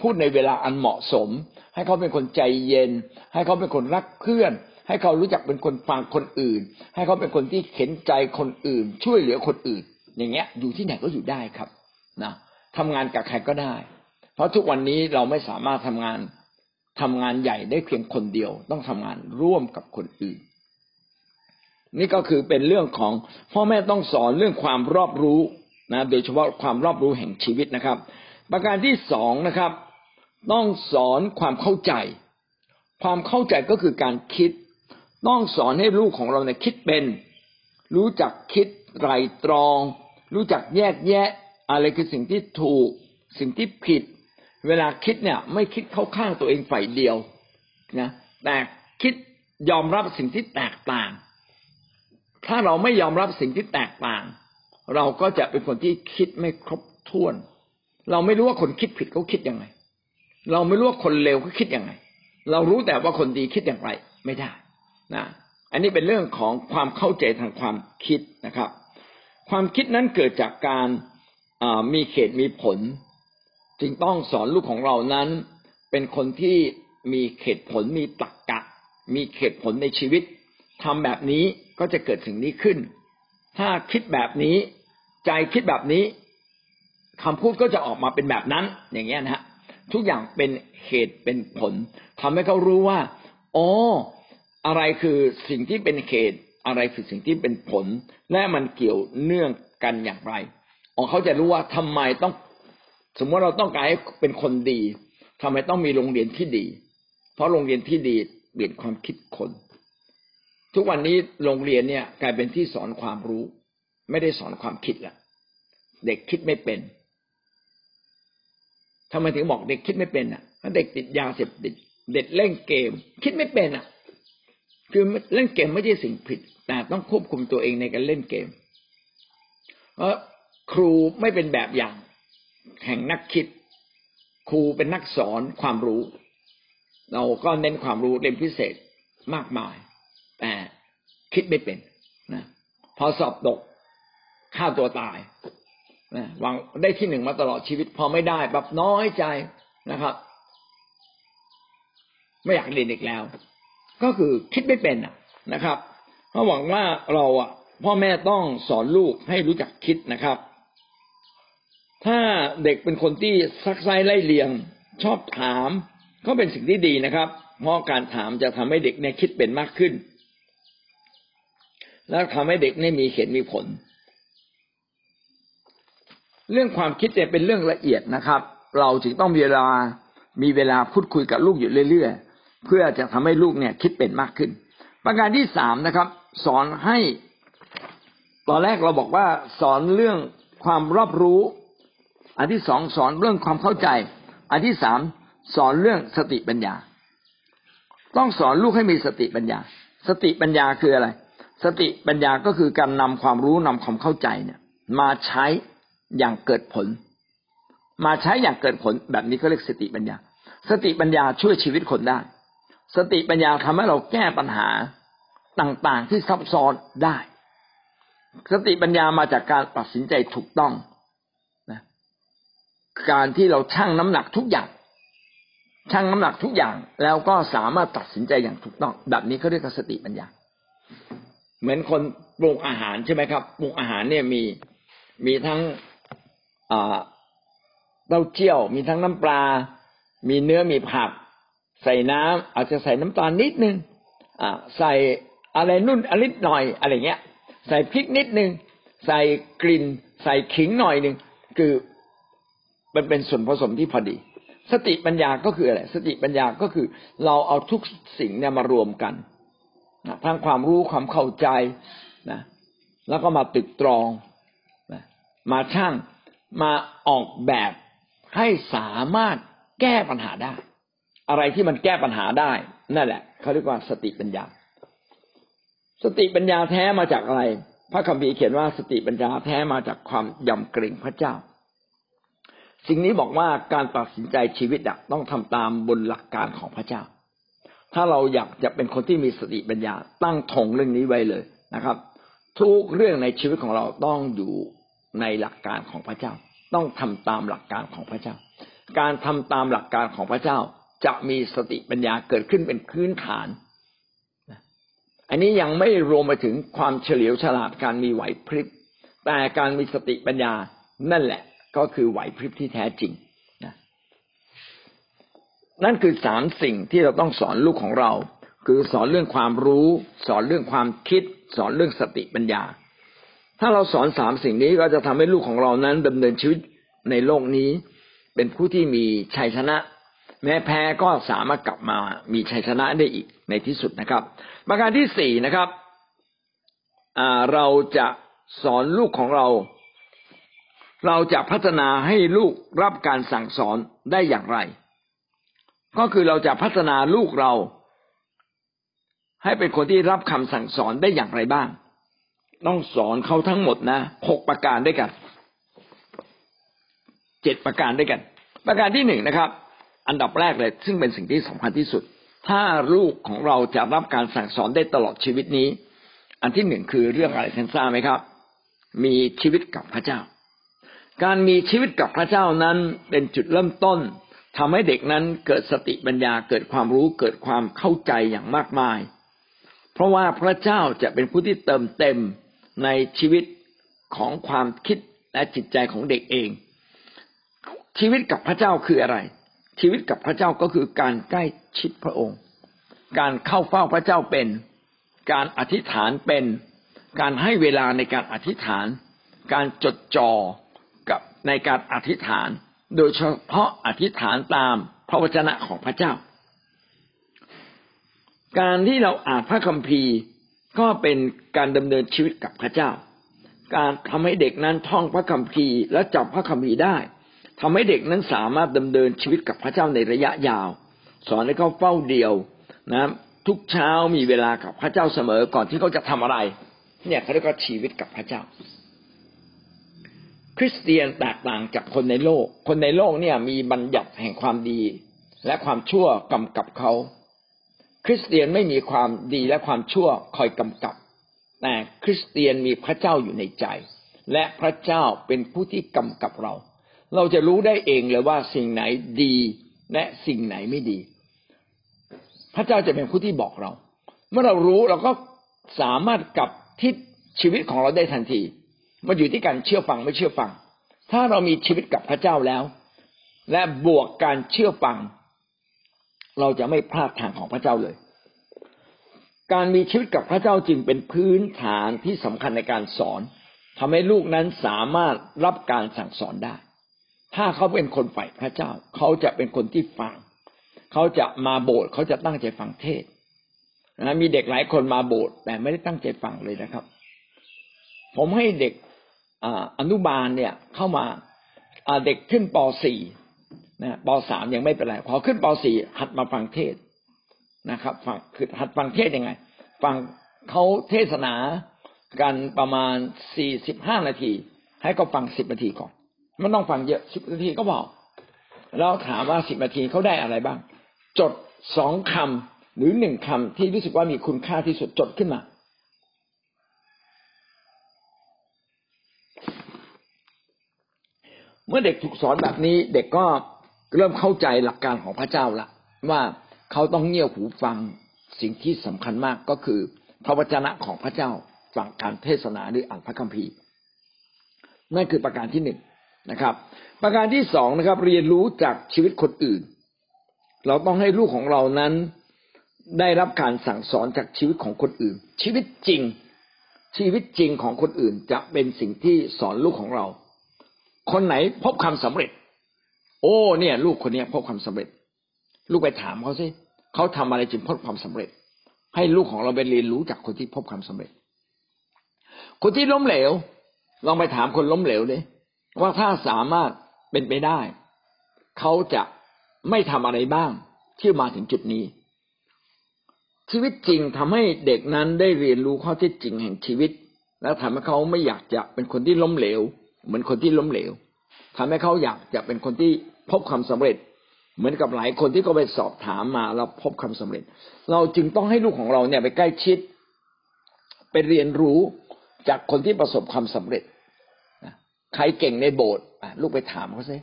พูดในเวลาอันเหมาะสม ให้เขาเป็นคนใจเย็น ให้เขาเป็นคนรักเพื่อน ให้เขารู้จักเป็นคนฟังคนอื่น ให้เขาเป็นคนที่เข็นใจคนอื่น ช่วยเหลือคนอื่น อย่างเงี้ย อยู่ที่ไหนก็อยู่ได้ครับนะทำงานกับใครก็ได้ เพราะทุกวันนี้เราไม่สามารถทำงานทำงานใหญ่ได้เพียงคนเดียว ต้องทำงานร่วมกับคนอื่น นี่ก็คือเป็นเรื่องของพ่อแม่ต้องสอนเรื่องความรอบรู้นะโดยเฉพาะความรอบรู้แห่งชีวิตนะครับ ประการที่สองนะครับ ต้องสอนความเข้าใจ ความเข้าใจก็คือการคิด ต้องสอนให้ลูกของเราเนี่ยคิดเป็น รู้จักคิดไตรตรอง รู้จักแยกแยะ อะไรคือสิ่งที่ถูก สิ่งที่ผิด เวลาคิดเนี่ย ไม่คิดเข้าข้างตัวเองฝ่ายเดียวนะแต่คิดยอมรับสิ่งที่แตกต่าง ถ้าเราไม่ยอมรับสิ่งที่แตกต่าง เราก็จะเป็นคนที่คิดไม่ครบถ้วน เราไม่รู้ว่าคนคิดผิดเขาคิดยังไง เราไม่รู้ว่าคนเลวเขาคิดยังไง เรารู้แต่ว่าคนดีคิดอย่างไร ไม่ได้ นะอันนี้เป็นเรื่องของความเข้าใจทางความคิดนะครับ ความคิดนั้นเกิดจากการมีเขตมีผล จึงต้องสอนลูกของเรานั้น เป็นคนที่มีเขตผลมีตรรกกะ มีเขตผลในชีวิตทำแบบนี้ก็จะเกิดสิ่งนี้ขึ้น ถ้าคิดแบบนี้ ใจคิดแบบนี้คำพูดก็จะออกมาเป็นแบบนั้น อย่างเงี้ยนะฮะทุกอย่างเป็นเหตุเป็นผลทำให้เขารู้ว่าอ๋อ อะไรคือสิ่งที่เป็นเหตุอะไรคือสิ่งที่เป็นผล และมันเกี่ยวเนื่องกันอย่างไรอ๋อเขาจะรู้ว่าทำไมต้อง สมมติเราต้องการให้เป็นคนดีทำไมต้องมีโรงเรียนที่ดี เพราะโรงเรียนที่ดีเปลี่ยนความคิดคน ทุกวันนี้โรงเรียนเนี่ยกลายเป็นที่สอนความรู้ ไม่ได้สอนความคิดละเด็กคิดไม่เป็นทำไมถึงบอกเด็กคิดไม่เป็นอะเด็กติดยาเสพติดเด็กเล่นเกม คิดไม่เป็นอะ คือเล่นเกมไม่ใช่สิ่งผิด แต่ต้องควบคุมตัวเองในการเล่นเกม เพราะครูไม่เป็นแบบอย่าง แห่งนักคิด ครูเป็นนักสอนความรู้ เราก็เน้นความรู้เรียนพิเศษมากมาย แต่คิดไม่เป็นนะพอสอบตกฆ่าตัวตายนะหวังได้ที่หนึ่งมาตลอดชีวิต พอไม่ได้แบบน้อยใจนะครับ ไม่อยากเรียนอีกแล้ว ก็คือคิดไม่เป็นนะครับเพราหวังว่าเราอะพ่อแม่ต้องสอนลูกให้รู้จักคิดนะครับ ถ้าเด็กเป็นคนที่ซักไซไล่เลียง ชอบถาม ก็เป็นสิ่งที่ดีนะครับ เพราะการถามจะทำให้เด็กเนี่ยคิดเป็นมากขึ้น แล้วทำให้เด็กเนี่ยมีเหตุมีผล เรื่องความคิดเนี่ยเป็นเรื่องละเอียดนะครับ เราจึงต้องมีเวลามีเวลาพูดคุยกับลูกอยู่เรื่อยๆ เพื่อจะทำให้ลูกเนี่ยคิดเป็นมากขึ้น ประการที่สามนะครับ สอนให้ตอนแรกเราบอกว่าสอนเรื่องความรอบรู้ อันที่สองสอนเรื่องความเข้าใจ อันที่สามสอนเรื่องสติปัญญา ต้องสอนลูกให้มีสติปัญญา สติปัญญาคืออะไร สติปัญญาก็คือการนำความรู้นำความเข้าใจเนี่ย มาใช้อย่างเกิดผล มาใช้อย่างเกิดผลแบบนี้ก็เรียกสติปัญญา สติปัญญาช่วยชีวิตคนได้ สติปัญญาทำให้เราแก้ปัญหาต่างๆที่ซับซ้อนได้ สติปัญญามาจากการตัดสินใจถูกต้องการที่เราชั่งน้ำหนักทุกอย่าง ชั่งน้ำหนักทุกอย่าง แล้วก็สามารถตัดสินใจอย่างถูกต้อง แบบนี้เขาเรียกสติปัญญา เหมือนคนปรุงอาหารใช่ไหมครับปรุงอาหารเนี่ยมีมีทั้งเต้าเจี้ยว มีทั้งน้ำปลา มีเนื้อมีผัก ใส่น้ำอาจจะใส่น้ำตาลนิดนึงอ่าใส่อะไรนุ่นอลิดหน่อยอะไรเงี้ย ใส่พริกนิดนึง ใส่กลิ่น ใส่ขิงหน่อยหนึ่งคือมันเป็นส่วนผสมที่พอดี สติปัญญาก็คืออะไรสติปัญญาก็คือ เราเอาทุกสิ่งเนี่ยมารวมกันนะทั้งความรู้ความเข้าใจนะแล้วก็มาตึกตรองนะมาช่างมาออกแบบให้สามารถแก้ปัญหาได้ อะไรที่มันแก้ปัญหาได้ นั่นแหละเขาเรียกว่าสติปัญญา สติปัญญาแท้มาจากอะไร พระคัมภีร์เขียนว่าสติปัญญาแท้มาจากความยำเกรงพระเจ้า สิ่งนี้บอกว่าการตัดสินใจชีวิตต้องทำตามบนหลักการของพระเจ้า ถ้าเราอยากจะเป็นคนที่มีสติปัญญา ตั้งธงเรื่องนี้ไว้เลยนะครับ ทุกเรื่องในชีวิตของเราต้องอยู่ในหลักการของพระเจ้า ต้องทำตามหลักการของพระเจ้า การทำตามหลักการของพระเจ้า จะมีสติปัญญาเกิดขึ้นเป็นพื้นฐาน อันนี้ยังไม่รวมไปถึงความเฉลียวฉลาดการมีไหวพริบ แต่การมีสติปัญญานั่นแหละ ก็คือไหวพริบที่แท้จริงนั่นคือสามสิ่งที่เราต้องสอนลูกของเรา คือสอนเรื่องความรู้ สอนเรื่องความคิด สอนเรื่องสติปัญญา ถ้าเราสอนสามสิ่งนี้ก็จะทำให้ลูกของเรานั้นดำเนินชีวิตในโลกนี้ เป็นผู้ที่มีชัยชนะ แม้แพ้ก็สามารถกลับมามีชัยชนะได้อีกในที่สุดนะครับ ประการที่สี่นะครับเราจะสอนลูกของเรา เราจะพัฒนาให้ลูกรับการสั่งสอนได้อย่างไร ก็คือเราจะพัฒนาลูกเรา ให้เป็นคนที่รับคำสั่งสอนได้อย่างไรบ้าง ต้องสอนเขาทั้งหมดนะหกประการด้วยกันเจ็ดประการด้วยกัน ประการที่หนึ่งนะครับ อันดับแรกเลย ซึ่งเป็นสิ่งที่สำคัญที่สุด ถ้าลูกของเราจะรับการสั่งสอนได้ตลอดชีวิตนี้ อันที่หนึ่งคือเรื่องอะไรท่านทราบไหมครับ มีชีวิตกับพระเจ้า การมีชีวิตกับพระเจ้านั้นเป็นจุดเริ่มต้นทำให้เด็กนั้นเกิดสติปัญญาเกิดความรู้เกิดความเข้าใจอย่างมากมาย เพราะว่าพระเจ้าจะเป็นผู้ที่เติมเต็มในชีวิตของความคิดและจิตใจของเด็กเอง ชีวิตกับพระเจ้าคืออะไร ชีวิตกับพระเจ้าก็คือการใกล้ชิดพระองค์ การเข้าเฝ้าพระเจ้าเป็น การอธิษฐานเป็น การให้เวลาในการอธิษฐาน การจดจ่อกับในการอธิษฐาน โดยเฉพาะอธิษฐานตามพระวจนะของพระเจ้า การที่เราอ่านพระคัมภีร์ก็เป็นการดำเนินชีวิตกับพระเจ้า การทำให้เด็กนั้นท่องพระคัมภีร์และจำพระคัมภีร์ได้ ทำให้เด็กนั้นสามารถดำเนินชีวิตกับพระเจ้าในระยะยาว สอนให้เขาเฝ้าเดียวนะทุกเช้ามีเวลากับพระเจ้าเสมอก่อนที่เขาจะทำอะไร เนี่ยเขาเรียกว่าชีวิตกับพระเจ้า คริสเตียนแตกต่างจากคนในโลก คนในโลกเนี่ยมีบัญญัติแห่งความดี และความชั่วกำกับเขา คริสเตียนไม่มีความดีและความชั่วคอยกำกับ แต่คริสเตียนมีพระเจ้าอยู่ในใจ และพระเจ้าเป็นผู้ที่กำกับเรา เราจะรู้ได้เองเลยว่าสิ่งไหนดีและสิ่งไหนไม่ดี พระเจ้าจะเป็นผู้ที่บอกเรา เมื่อเรารู้เราก็สามารถกลับทิศชีวิตของเราได้ทันที มันอยู่ที่การเชื่อฟังไม่เชื่อฟัง ถ้าเรามีชีวิตกับพระเจ้าแล้ว และบวกการเชื่อฟัง เราจะไม่พลาดทางของพระเจ้าเลย การมีชีวิตกับพระเจ้าจึงเป็นพื้นฐานที่สำคัญในการสอนทำให้ลูกนั้นสามารถรับการสั่งสอนได้ ถ้าเขาเป็นคนฝ่ายพระเจ้า เขาจะเป็นคนที่ฟัง เขาจะมาโบสถ์เขาจะตั้งใจฟังเทศนะมีเด็กหลายคนมาโบสถ์แต่ไม่ได้ตั้งใจฟังเลยนะครับ ผมให้เด็กอนุบาลเนี่ยเข้ามาเด็กขึ้นป .4 นะป .3 ยังไม่เป็นไรพอขึ้นป .4 หัดมาฟังเทศนะครับ ฟังคือหัดฟังเทศยังไง ฟังเขาเทศนากันประมาณ45นาที ให้เขาฟัง10นาทีก่อน มันต้องฟังเยอะสิบนาทีก็บอกเราถามว่าสิบนาทีเขาได้อะไรบ้าง จดสองคำหรือหนึ่งคำที่รู้สึกว่ามีคุณค่าที่สุดจดขึ้นมา เมื่อเด็กถูกสอนแบบนี้เด็กก็เริ่มเข้าใจหลักการของพระเจ้าละว่าเขาต้องเงี่ยวหูฟังสิ่งที่สำคัญมากก็คือ พระวจนะของพระเจ้าฟังการเทศนาหรืออ่านพระคัมภีร์นั่นคือประการที่หนึ่ง นะครับ ประการที่สองนะครับ เรียนรู้จากชีวิตคนอื่น เราต้องให้ลูกของเรานั้นได้รับการสั่งสอนจากชีวิตของคนอื่น ชีวิตจริง ชีวิตจริงของคนอื่นจะเป็นสิ่งที่สอนลูกของเรา คนไหนพบความสำเร็จ โอ้ เนี่ย ลูกคนนี้พบความสำเร็จ ลูกไปถามเขาสิเขาทำอะไรจึงพบความสำเร็จ ให้ลูกของเราไปเรียนรู้จากคนที่พบความสำเร็จ คนที่ล้มเหลวลองไปถามคนล้มเหลวเลย ว่าถ้าสามารถเป็นไปได้ เขาจะไม่ทำอะไรบ้างที่มาถึงจุดนี้ ชีวิตจริงทำให้เด็กนั้นได้เรียนรู้ข้อที่จริงแห่งชีวิต แล้วทำให้เขาไม่อยากจะเป็นคนที่ล้มเหลว เหมือนคนที่ล้มเหลวทำให้เขาอยากจะเป็นคนที่พบความสำเร็จ เหมือนกับหลายคนที่เขาไปสอบถามมาแล้วพบความสำเร็จ เราจึงต้องให้ลูกของเราเนี่ยไปใกล้ชิด ไปเรียนรู้จากคนที่ประสบความสำเร็จ ใครเก่งในโบสถ์ลูกไปถามเขาสิ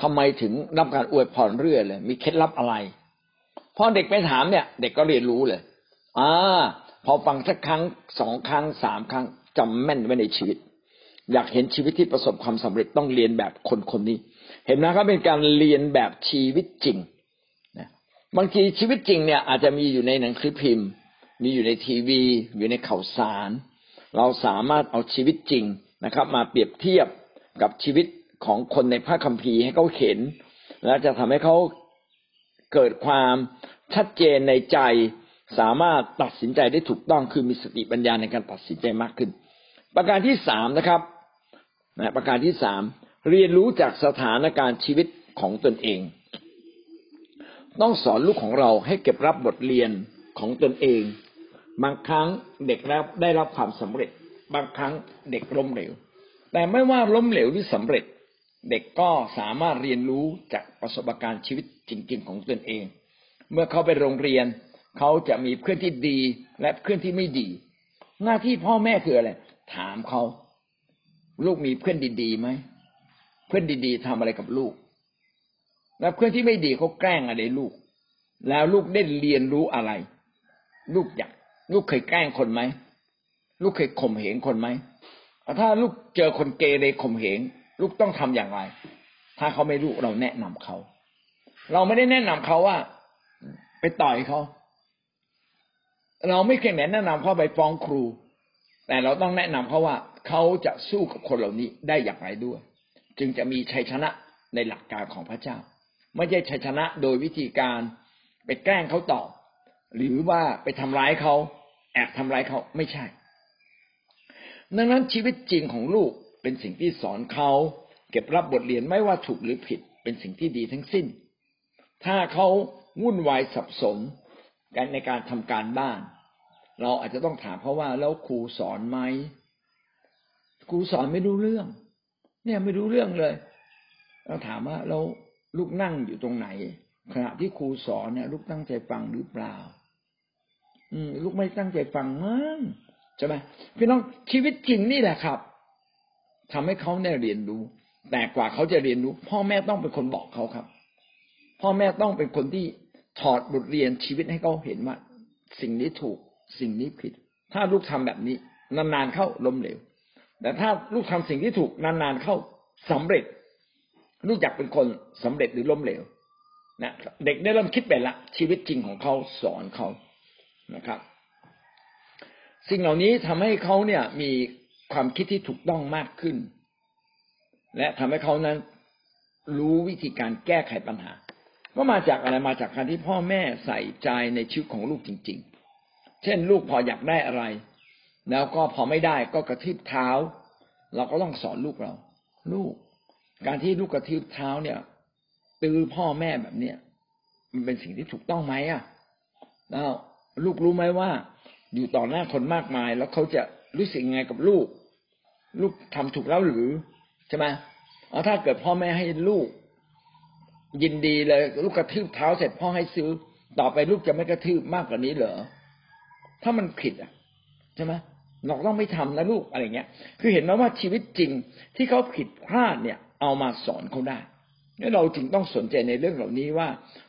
ทำไมถึงรับการอวยพรเรื่อยเลย มีเคล็ดลับอะไรพอเด็กไปถามเนี่ย เด็กก็เรียนรู้เลย อ่า พอฟังสักครั้งสองครั้งสามครั้งจำแม่นไว้ในชีวิต อยากเห็นชีวิตที่ประสบความสำเร็จต้องเรียนแบบคนคนนี้ เห็นนะครับเป็นการเรียนแบบชีวิตจริงนะบางทีชีวิตจริงเนี่ย อาจจะมีอยู่ในหนังสือพิมพ์ มีอยู่ในทีวี อยู่ในข่าวสาร เราสามารถเอาชีวิตจริง นะครับ มาเปรียบเทียบกับชีวิตของคนในพระคัมภีร์ให้เขาเห็น และจะทำให้เขาเกิดความชัดเจนในใจ สามารถตัดสินใจได้ถูกต้องคือมีสติปัญญาในการตัดสินใจมากขึ้น ประการที่สามนะครับนะประการที่สามเรียนรู้จากสถานการณ์ชีวิตของตนเอง ต้องสอนลูกของเราให้เก็บรับบทเรียนของตนเอง บางครั้งเด็กรับได้รับความสำเร็จ บางครั้งเด็กล้มเหลว แต่ไม่ว่าล้มเหลวหรือสำเร็จ เด็กก็สามารถเรียนรู้จากประสบการณ์ชีวิตจริง ๆ ของตนเอง เมื่อเขาไปโรงเรียน เขาจะมีเพื่อนที่ดีและเพื่อนที่ไม่ดี หน้าที่พ่อแม่คืออะไรถามเขาลูกมีเพื่อนดีๆไหมเพื่อนดีๆทำอะไรกับลูก แล้วเพื่อนที่ไม่ดีเขาแกล้งอะไรลูก แล้วลูกได้เรียนรู้อะไร ลูกอยากลูกเคยแกล้งคนไหม ลูกเคยข่มเหงคนไหมถ้าลูกเจอคนเกเรข่มเหง ลูกต้องทำอย่างไร ถ้าเขาไม่รู้เราแนะนำเขา เราไม่ได้แนะนำเขาว่า ไปต่อยเขา เราไม่เคยแนะนำเขาไปฟ้องครู แต่เราต้องแนะนำเขาว่าเขาจะสู้กับคนเหล่านี้ได้อย่างไรด้วย จึงจะมีชัยชนะในหลักการของพระเจ้า ไม่ใช่ชัยชนะโดยวิธีการไปแกล้งเขาตอบหรือว่าไปทำร้ายเขา แอบทำร้ายเขาไม่ใช่ ดังนั้นชีวิตจริงของลูกเป็นสิ่งที่สอนเขาเก็บรับบทเรียนไม่ว่าถูกหรือผิดเป็นสิ่งที่ดีทั้งสิ้น ถ้าเขาวุ่นวายสับสนในการทำการบ้าน เราอาจจะต้องถามเขาว่าแล้วครูสอนไหมครูสอนไม่รู้เรื่อง เนี่ยไม่รู้เรื่องเลย เราถามว่าเราลูกนั่งอยู่ตรงไหน ขณะที่ครูสอนเนี่ย ลูกตั้งใจฟังหรือเปล่า อืม ลูกไม่ตั้งใจฟังมั้ง ช่ไหมพี่น้องชีวิตจริงนี่แหละครับทำให้เขาได้เรียนรู้ แต่กว่าเขาจะเรียนรู้ พ่อแม่ต้องเป็นคนบอกเขาครับ พ่อแม่ต้องเป็นคนที่ถอดบทเรียนชีวิตให้เขาเห็นว่า สิ่งนี้ถูกสิ่งนี้ผิด ถ้าลูกทำแบบนี้ นานๆเข้าล้มเหลว แต่ถ้าลูกทำสิ่งที่ถูกนานๆเข้าสำเร็จ ลูกอยากเป็นคนสำเร็จหรือล้มเหลวนะเด็กได้เริ่มคิดไปละชีวิตจริงของเขาสอนเขานะครับ สิ่งเหล่านี้ทำให้เขาเนี่ยมีความคิดที่ถูกต้องมากขึ้น และทำให้เขานั้นรู้วิธีการแก้ไขปัญหา ก็มาจากอะไรมาจากการที่พ่อแม่ใส่ใจในชีวิตของลูกจริง ๆ เช่น ลูกพออยากได้อะไร แล้วก็พอไม่ได้ก็กระทืบเท้า เราก็ต้องสอนลูกเรา ลูก การที่ลูกกระทืบเท้าเนี่ย ตื้อพ่อแม่แบบเนี้ยมันเป็นสิ่งที่ถูกต้องไหมอะแล้วลูกรู้ไหมว่า อยู่ต่อหน้าคนมากมาย แล้วเขาจะรู้สึกยังไงกับลูก ลูกทำถูกแล้วหรือใช่ไหมเอาถ้าเกิดพ่อแม่ให้ลูก ยินดีเลย ลูกกระทืบเท้าเสร็จพ่อให้ซื้อ ต่อไปลูกจะไม่กระทืบมากกว่านี้เหรอถ้ามันผิดอะใช่ไหมเราต้องไม่ทำนะลูกอะไรเงี้ย คือเห็นไหมว่าชีวิตจริงที่เขาผิดพลาดเนี่ย เอามาสอนเขาได้ นี่เราจึงต้องสนใจในเรื่องเหล่านี้ว่า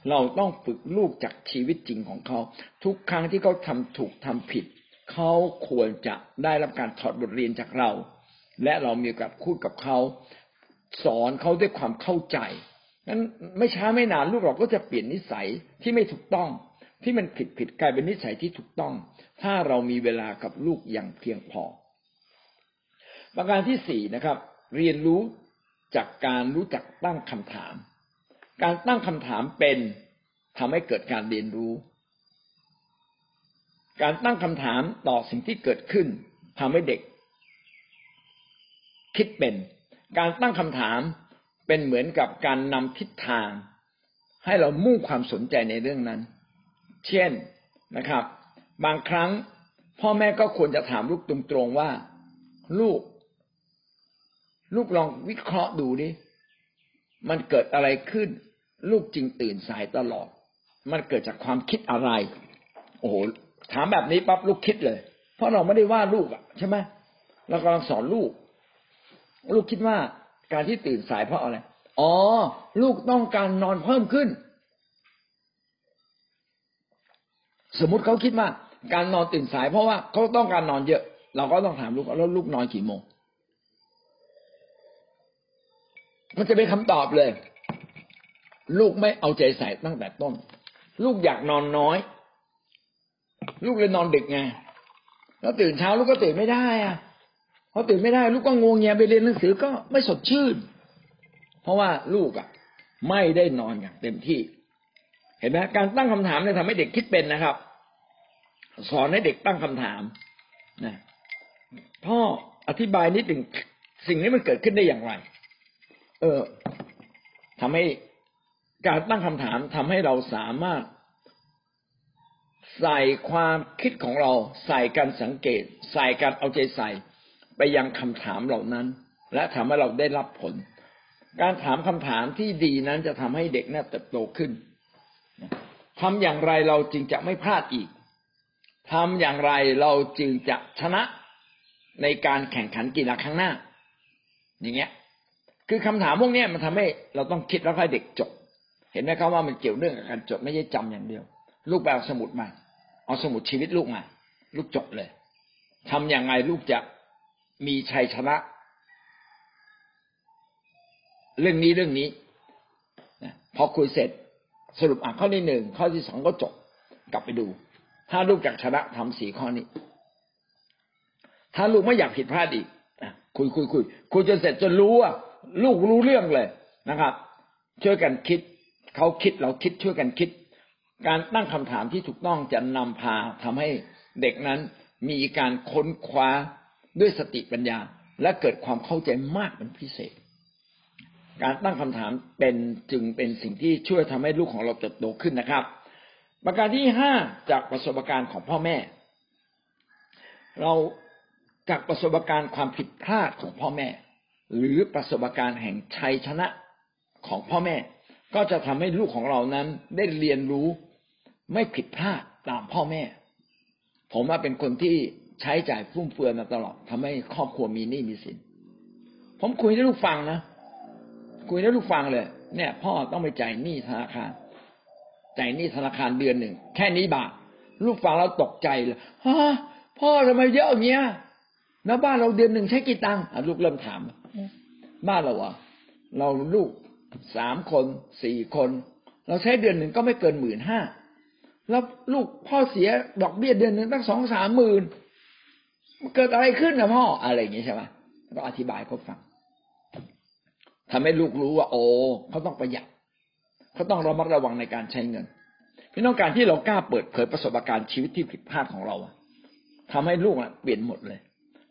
เราต้องฝึกลูกจากชีวิตจริงของเขา ทุกครั้งที่เขาทำถูกทำผิด เขาควรจะได้รับการถอดบทเรียนจากเรา และเรามีโอกาสพูดกับเขา สอนเขาด้วยความเข้าใจนั้นไม่ช้าไม่นานลูกเราก็จะเปลี่ยนนิสัยที่ไม่ถูกต้อง ที่มันผิดผิดกลายเป็นนิสัยที่ถูกต้อง ถ้าเรามีเวลากับลูกอย่างเพียงพอ ประการที่สี่นะครับ เรียนรู้ จากการรู้จักตั้งคำถาม การตั้งคำถามเป็นทำให้เกิดการเรียนรู้ การตั้งคำถามต่อสิ่งที่เกิดขึ้นทำให้เด็ก คิดเป็น การตั้งคำถามเป็นเหมือนกับการนำทิศทาง ให้เรามุ่งความสนใจในเรื่องนั้น เช่นนะครับ บางครั้งพ่อแม่ก็ควรจะถามลูกตรงๆว่า ลูก ลูกลองวิเคราะห์ดูดิมันเกิดอะไรขึ้น ลูกจึงตื่นสายตลอด มันเกิดจากความคิดอะไร โอ้โหถามแบบนี้ปั๊บลูกคิดเลย เพราะเราไม่ได้ว่าลูกอะใช่ไหมเรากำลังสอนลูก ลูกคิดว่าการที่ตื่นสายเพราะอะไร อ๋อ ลูกต้องการนอนเพิ่มขึ้น สมมุติเขาคิดว่า การนอนตื่นสายเพราะว่าเขาต้องการนอนเยอะ เราก็ต้องถามลูกแล้วลูกนอนกี่โมง มันจะเป็นคำตอบเลย ลูกไม่เอาใจใส่ตั้งแต่ต้น ลูกอยากนอนน้อย ลูกเลยนอนดึกไงแล้วตื่นเช้าลูกก็ตื่นไม่ได้อะพอตื่นไม่ได้ ลูกก็งวงเงียไปเรียนหนังสือก็ไม่สดชื่น เพราะว่าลูกอะ ไม่ได้นอนอย่างเต็มที่ เห็นไหมการตั้งคำถามเนี่ยทำให้เด็กคิดเป็นนะครับ สอนให้เด็กตั้งคำถามนะพ่ออธิบายนิดหนึ่งสิ่งนี้มันเกิดขึ้นได้อย่างไร เออทำให้การตั้งคำถามทำให้เราสามารถใส่ความคิดของเรา ใส่การสังเกต ใส่การเอาใจใส่ไปยังคำถามเหล่านั้น และทำให้เราได้รับผล การถามคำถามที่ดีนั้นจะทำให้เด็กน่าเติบโตขึ้นทำอย่างไรเราจึงจะไม่พลาดอีกทำอย่างไรเราจึงจะชนะในการแข่งขันกีฬาครั้งหน้า อย่างเงี้ย คือคำถามพวกนี้มันทำให้เราต้องคิดแล้วให้เด็กจด เห็นไหมครับว่ามันเกี่ยวเรื่องกับการจดไม่ใช่จำอย่างเดียว ลูกไปเอาสมุดมาเอาสมุดชีวิตลูกมา ลูกจดเลยทำอย่างไรลูกจะมีชัยชนะ เรื่องนี้เรื่องนี้พอคุยเสร็จสรุปอ่านข้อที่หนึ่งข้อที่สองก็จบกลับไปดู ถ้าลูกอยากชนะทำสี่ข้อนี้ ถ้าลูกไม่อยากผิดพลาดอีกคุยคุยคุยคุยจนเสร็จจนรู้ว่า ลูกรู้เรื่องเลยนะครับช่วยกันคิดเขาคิดเราคิดช่วยกันคิด การตั้งคำถามที่ถูกต้องจะนำพาทำให้เด็กนั้นมีการค้นคว้าด้วยสติปัญญา และเกิดความเข้าใจมากเป็นพิเศษ การตั้งคำถามเป็นจึงเป็นสิ่งที่ช่วยทำให้ลูกของเราเติบโตขึ้นนะครับ ประการที่ห้าจากประสบการณ์ของพ่อแม่ เราจากประสบการณ์ความผิดพลาดของพ่อแม่ หรือประสบการณ์แห่งชัยชนะของพ่อแม่ ก็จะทำให้ลูกของเรานั้นได้เรียนรู้ไม่ผิดพลาดตามพ่อแม่ ผมว่าเป็นคนที่ใช้จ่ายฟุ่มเฟือยมาตลอดทำให้ครอบครัวมีหนี้มีสิน ผมคุยให้ลูกฟังนะคุยให้ลูกฟังเลย เนี่ย พ่อต้องไปจ่ายหนี้ธนาคารจ่ายหนี้ธนาคารเดือนหนึ่งแค่นี้บาทลูกฟังแล้วตกใจเลยฮะพ่อทำไมเยอะอย่างเงี้ยแล้วบ้านเราเดือนหนึ่งใช้กี่ตังค์ลูกเริ่มถาม บ้านเราอะเราลูกสามคนสี่คน เราใช้เดือนหนึ่งก็ไม่เกินหมื่นห้าแล้วลูกพ่อเสียดอกเบี้ยเดือนหนึ่งตั้งสองสามหมื่นเกิดอะไรขึ้นนะพ่ออะไรอย่างนี้ใช่ไหมก็อธิบายเขาฟังทำให้ลูกรู้ว่า โอ้เขาต้องประหยัดเขาต้องระมัดระวังในการใช้เงินพี่น้องการที่เรากล้าเปิดเผยประสบการณ์ชีวิตที่ผิดพลาดของเราอะทำให้ลูกเปลี่ยนหมดเลย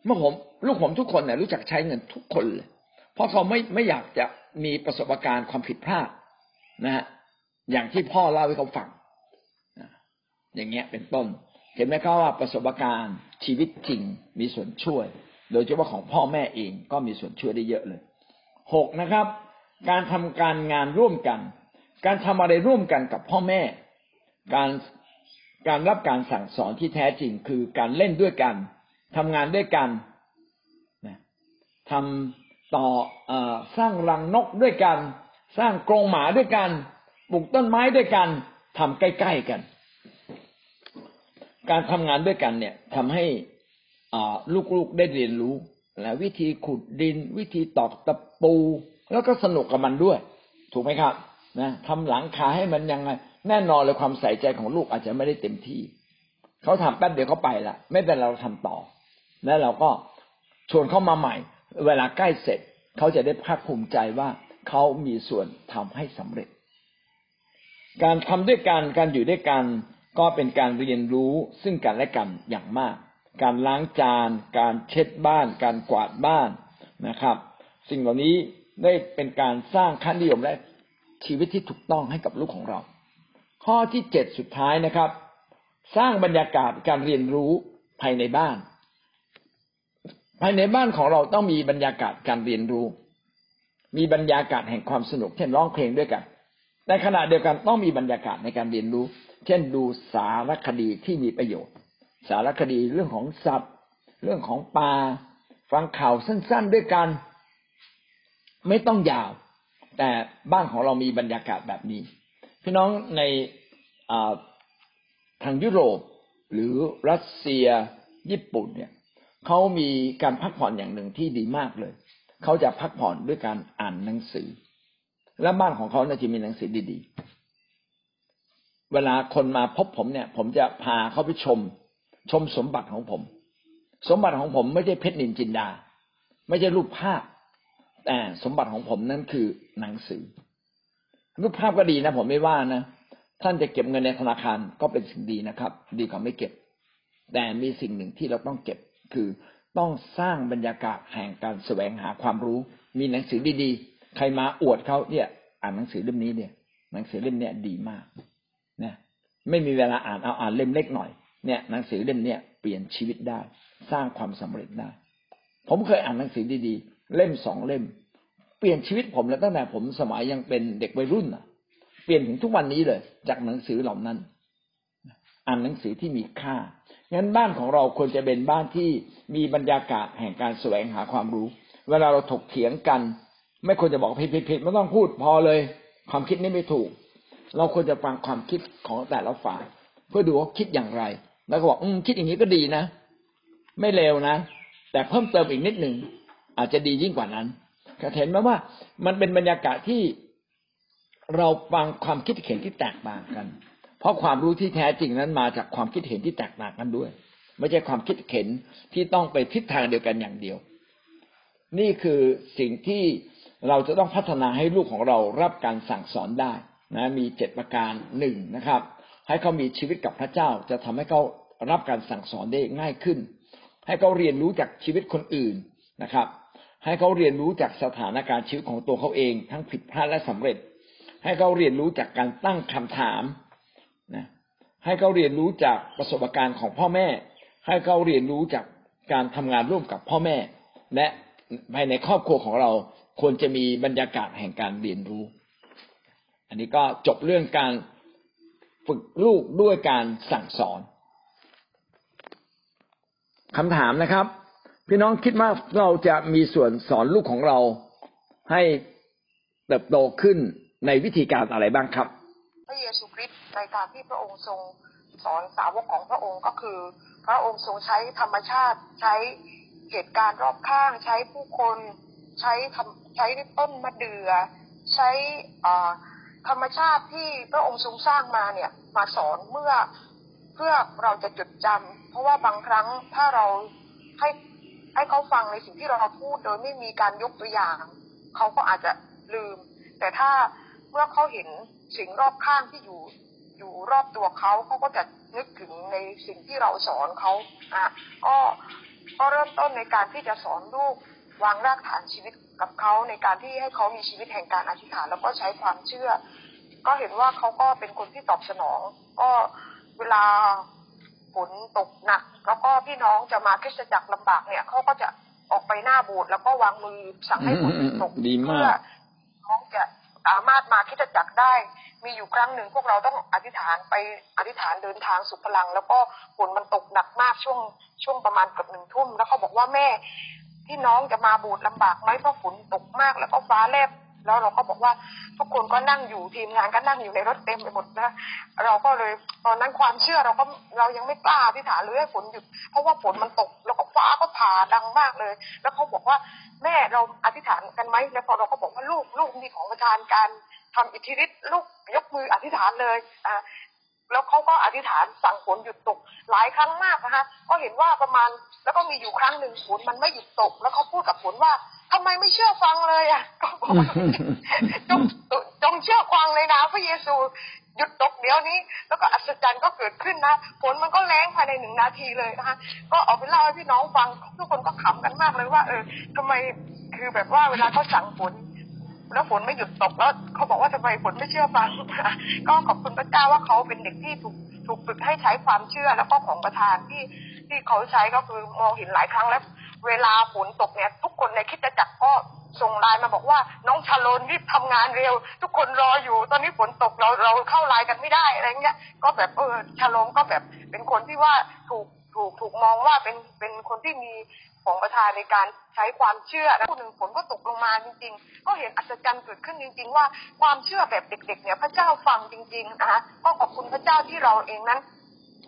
เมื่อผมลูกผมทุกคนเนี่ยรู้จักใช้เงินทุกคนเลย เพราะเขาไม่ไม่อยากจะมีประสบการณ์ความผิดพลาดนะฮะอย่างที่พ่อเล่าให้เขาฟังอย่างเงี้ยเป็นต้น เห็นไหมครับว่าประสบการณ์ชีวิตจริงมีส่วนช่วย โดยเฉพาะของพ่อแม่เองก็มีส่วนช่วยได้เยอะเลยหกนะครับ การทำการงานร่วมกัน การทำอะไรร่วมกันกับพ่อแม่ การการรับการสั่งสอนที่แท้จริงคือการเล่นด้วยกัน ทำงานด้วยกันนะทำต่ออสร้างรังนกด้วยกัน สร้างกรงหมาด้วยกัน ปลูกต้นไม้ด้วยกันทำใกล้ๆกัน การทำงานด้วยกันเนี่ยทำให้ลูกๆได้เรียนรู้และวิธีขุดดิน วิธีตอกตะปู แล้วก็สนุกกับมันด้วย ถูกไหมครับนะทำหลังคาให้มันยังไงแน่นอนเลยความใส่ใจของลูกอาจจะไม่ได้เต็มที่ เขาทำแป๊บเดียวเขาไปละไม่เป็นเราทำต่อ แล้วเราก็ชวนเข้ามาใหม่ เวลาใกล้เสร็จเขาจะได้ภาคภูมิใจว่าเขามีส่วนทำให้สำเร็จ การทำด้วยกันการอยู่ด้วยกันก็เป็นการเรียนรู้ซึ่งกันและกันอย่างมาก การล้างจาน การเช็ดบ้าน การกวาดบ้านนะครับ สิ่งเหล่านี้ได้เป็นการสร้างค่านิยมและชีวิตที่ถูกต้องให้กับลูกของเรา ข้อที่เจ็ดสุดท้ายนะครับ สร้างบรรยากาศการเรียนรู้ภายในบ้าน ภายในบ้านของเราต้องมีบรรยากาศการเรียนรู้ มีบรรยากาศแห่งความสนุก เช่นร้องเพลงด้วยกันในขณะเดียวกันต้องมีบรรยากาศในการเรียนรู้ เช่นดูสารคดีที่มีประโยชน์ สารคดีเรื่องของสัตว์ เรื่องของปลา ฟังข่าวสั้น ๆด้วยกัน ไม่ต้องยาว แต่บ้านของเรามีบรรยากาศแบบนี้ พี่น้องในทางยุโรปหรือรัสเซียญี่ปุ่นเนี่ย เขามีการพักผ่อนอย่างหนึ่งที่ดีมากเลย เขาจะพักผ่อนด้วยการอ่านหนังสือ และบ้านของเขาเนี่ยจะมีหนังสือดีๆ เวลาคนมาพบผมเนี่ย ผมจะพาเขาไปชม ชมสมบัติของผม สมบัติของผมไม่ใช่เพชรนินจินดา ไม่ใช่รูปภาพ แต่สมบัติของผมนั่นคือหนังสือ รูปภาพก็ดีนะ ผมไม่ว่านะ ท่านจะเก็บเงินในธนาคารก็เป็นสิ่งดีนะครับ ดีกว่าไม่เก็บ แต่มีสิ่งหนึ่งที่เราต้องเก็บ คือต้องสร้างบรรยากาศแห่งการแสวงหาความรู้ มีหนังสือดีๆ ใครมาอวดเขาเนี่ยอ่านหนังสือเล่มนี้เนี่ย หนังสือเล่มเนี้ยดีมากนะไม่มีเวลาอ่านเอาอ่านเล่มเล็กหน่อยเนี่ยหนังสือเล่มเนี้ยเปลี่ยนชีวิตได้ สร้างความสำเร็จได้ ผมเคยอ่านหนังสือดีๆ เล่มสองเล่ม เปลี่ยนชีวิตผมแล้วตั้งแต่ผมสมัยยังเป็นเด็กวัยรุ่นอะ เปลี่ยนถึงทุกวันนี้เลย จากหนังสือเหล่านั้น อ่านหนังสือที่มีค่า งั้นบ้านของเราควรจะเป็นบ้านที่มีบรรยากาศแห่งการแสวงหาความรู้ เวลาเราถกเถียงกัน ไม่ควรจะบอกผิดผิดผิดไม่ต้องพูดพอเลย ความคิดนี้ไม่ถูก เราควรจะฟังความคิดของแต่ละฝ่าย เพื่อดูว่าคิดอย่างไร แล้วก็บอกอืมคิดอย่างนี้ก็ดีนะ ไม่เลวนะ แต่เพิ่มเติมอีกนิดหนึ่งอาจจะดียิ่งกว่านั้นเห็นไหมว่า มันเป็นบรรยากาศที่เราฟังความคิดเห็นที่แตกต่างกัน เพราะความรู้ที่แท้จริงนั้นมาจากความคิดเห็นที่แตกต่างกันด้วย ไม่ใช่ความคิดเห็นที่ต้องไปทิศทางเดียวกันอย่างเดียว นี่คือสิ่งที่เราจะต้องพัฒนาให้ลูกของเรารับการสั่งสอนได้นะมีเจ็ดประการหนึ่งนะครับ ให้เขามีชีวิตกับพระเจ้าจะทำให้เขารับการสั่งสอนได้ง่ายขึ้น ให้เขาเรียนรู้จากชีวิตคนอื่นนะครับ ให้เขาเรียนรู้จากสถานการณ์ชีวิตของตัวเขาเอง ทั้งผิดพลาดและสำเร็จ ให้เขาเรียนรู้จากการตั้งคำถาม นะให้เขาเรียนรู้จากประสบการณ์ของพ่อแม่ ให้เขาเรียนรู้จากการทำงานร่วมกับพ่อแม่ และภายในครอบครัวของเราควรจะมีบรรยากาศแห่งการเรียนรู้ อันนี้ก็จบเรื่องการฝึกลูกด้วยการสั่งสอนคำถามนะครับ พี่น้องคิดว่าเราจะมีส่วนสอนลูกของเราให้เติบโตขึ้นในวิธีการอะไรบ้างครับพระเยซูคริสต ในการที่พระองค์ทรงสอนสาวกของพระองค์ก็คือ พระองค์ทรงใช้ธรรมชาติใช้เหตุการณ์รอบข้าง ใช้ผู้คนใช้ใช้ต้นมะเดื่อใช้ธรรมชาติที่พระองค์ทรงสร้างมาเนี่ยมาสอนเมื่อเพื่อเราจะจดจำเพราะว่าบางครั้งถ้าเราให้ให้เขาฟังในสิ่งที่เราพูดโดยไม่มีการยกตัวอย่าง เขาก็อาจจะลืม แต่ถ้าเมื่อเขาเห็นสิ่งรอบข้างที่อยู่ อยู่รอบตัวเขาเขาก็จะนึกถึงในสิ่งที่เราสอนเขาอะก็ก็เริ่มต้นในการที่จะสอนลูกวางรากฐานชีวิตกับเขาในการที่ให้เขามีชีวิตแห่งการอธิษฐานแล้วก็ใช้ความเชื่อ ก็เห็นว่าเขาก็เป็นคนที่ตอบสนอง ก็เวลาฝนตกหนัก แล้วก็พี่น้องจะมาคริสตจักรลำบากเนี่ยเขาก็จะออกไปหน้าโบสถ์แล้วก็วางมือสั่งให้ฝนตกเพื่อน้องจะสามารถมาคิดจักได้ มีอยู่ครั้งหนึ่งพวกเราต้องอธิษฐานไปอธิษฐานเดินทางสุพลัง แล้วก็ฝนมันตกหนักมากช่วงช่วงประมาณเกือบหนึ่งทุ่มแล้วเขาบอกว่าแม่ที่น้องจะมาบูดลำบากไหมเพราะฝนตกมากแล้วก็ฟ้าแลบแล้วเราก็บอกว่าทุกคนก็นั่งอยู่ทีมงานก็นั่งอยู่ในรถเต็มไปหมดนะเราก็เลยตอนนั้นความเชื่อเราก็เรายังไม่กล้าที่ฐานเลยให้ฝนหยุดเพราะว่าฝนมันตกแล้วก็ฟ้าก็ผ่าดังมากเลย แล้วเขาบอกว่าแม่เราอธิษฐานกันไหมแล้วพอเราก็บอกว่าลูกลูกมีของประทานการ ทำอิทธิฤทธิ์ลูกยกมืออธิษฐานเลยอ่าแล้วเขาก็อธิษฐานสั่งฝนหยุดตกหลายครั้งมากนะคะก็เห็นว่าประมาณแล้วก็มีอยู่ครั้งหนึ่งฝนมันไม่หยุดตก แล้วเขาพูดกับฝนว่าทำไมไม่เชื่อฟังเลยอะก็บอกจงจงเชื่อฟังเลยนะพระเยซูหยุดตกเดี๋ยวนี้ แล้วก็อัศจรรย์ก็เกิดขึ้นนะฝนมันก็แรงภายในหนึ่งนาทีเลยนะคะก็เอาไปเล่าให้พี่น้องฟังทุกคนก็ขำกันมากเลยว่า เออทำไมคือแบบว่าเวลาเขาสั่งฝน แล้วฝนไม่หยุดตกแล้วเขาบอกว่าทำไมฝนไม่เชื่อฟังก็ขอบคุณพระเจ้าว่าเขาเป็นเด็กที่ถูกถูกฝึกให้ใช้ความเชื่อแล้วก็ของประทานที่ที่เขาใช้ก็คือมองเห็นหลายครั้งแล้ว เวลาฝนตกเนี่ย ทุกคนในคิดจะจักรก็ส่งไลน์มาบอกว่าน้องชาลนรีบทำงานเร็ว ทุกคนรออยู่ ตอนนี้ฝนตกเราเราเข้าไลน์กันไม่ได้อะไรเงี้ย ก็แบบเออชาลนก็แบบเป็นคนที่ว่าถูกถูกถูกมองว่าเป็นเป็นคนที่มี ของประทานในการใช้ความเชื่อแล้วหนึ่งฝนก็ตกลงมาจริง ๆ ก็เห็นอัศจรรย์เกิดขึ้นจริง ๆ ว่าความเชื่อแบบเด็ก ๆ เนี่ยพระเจ้าฟังจริง ๆ นะคะก็ขอบคุณพระเจ้าที่เราเองนั้น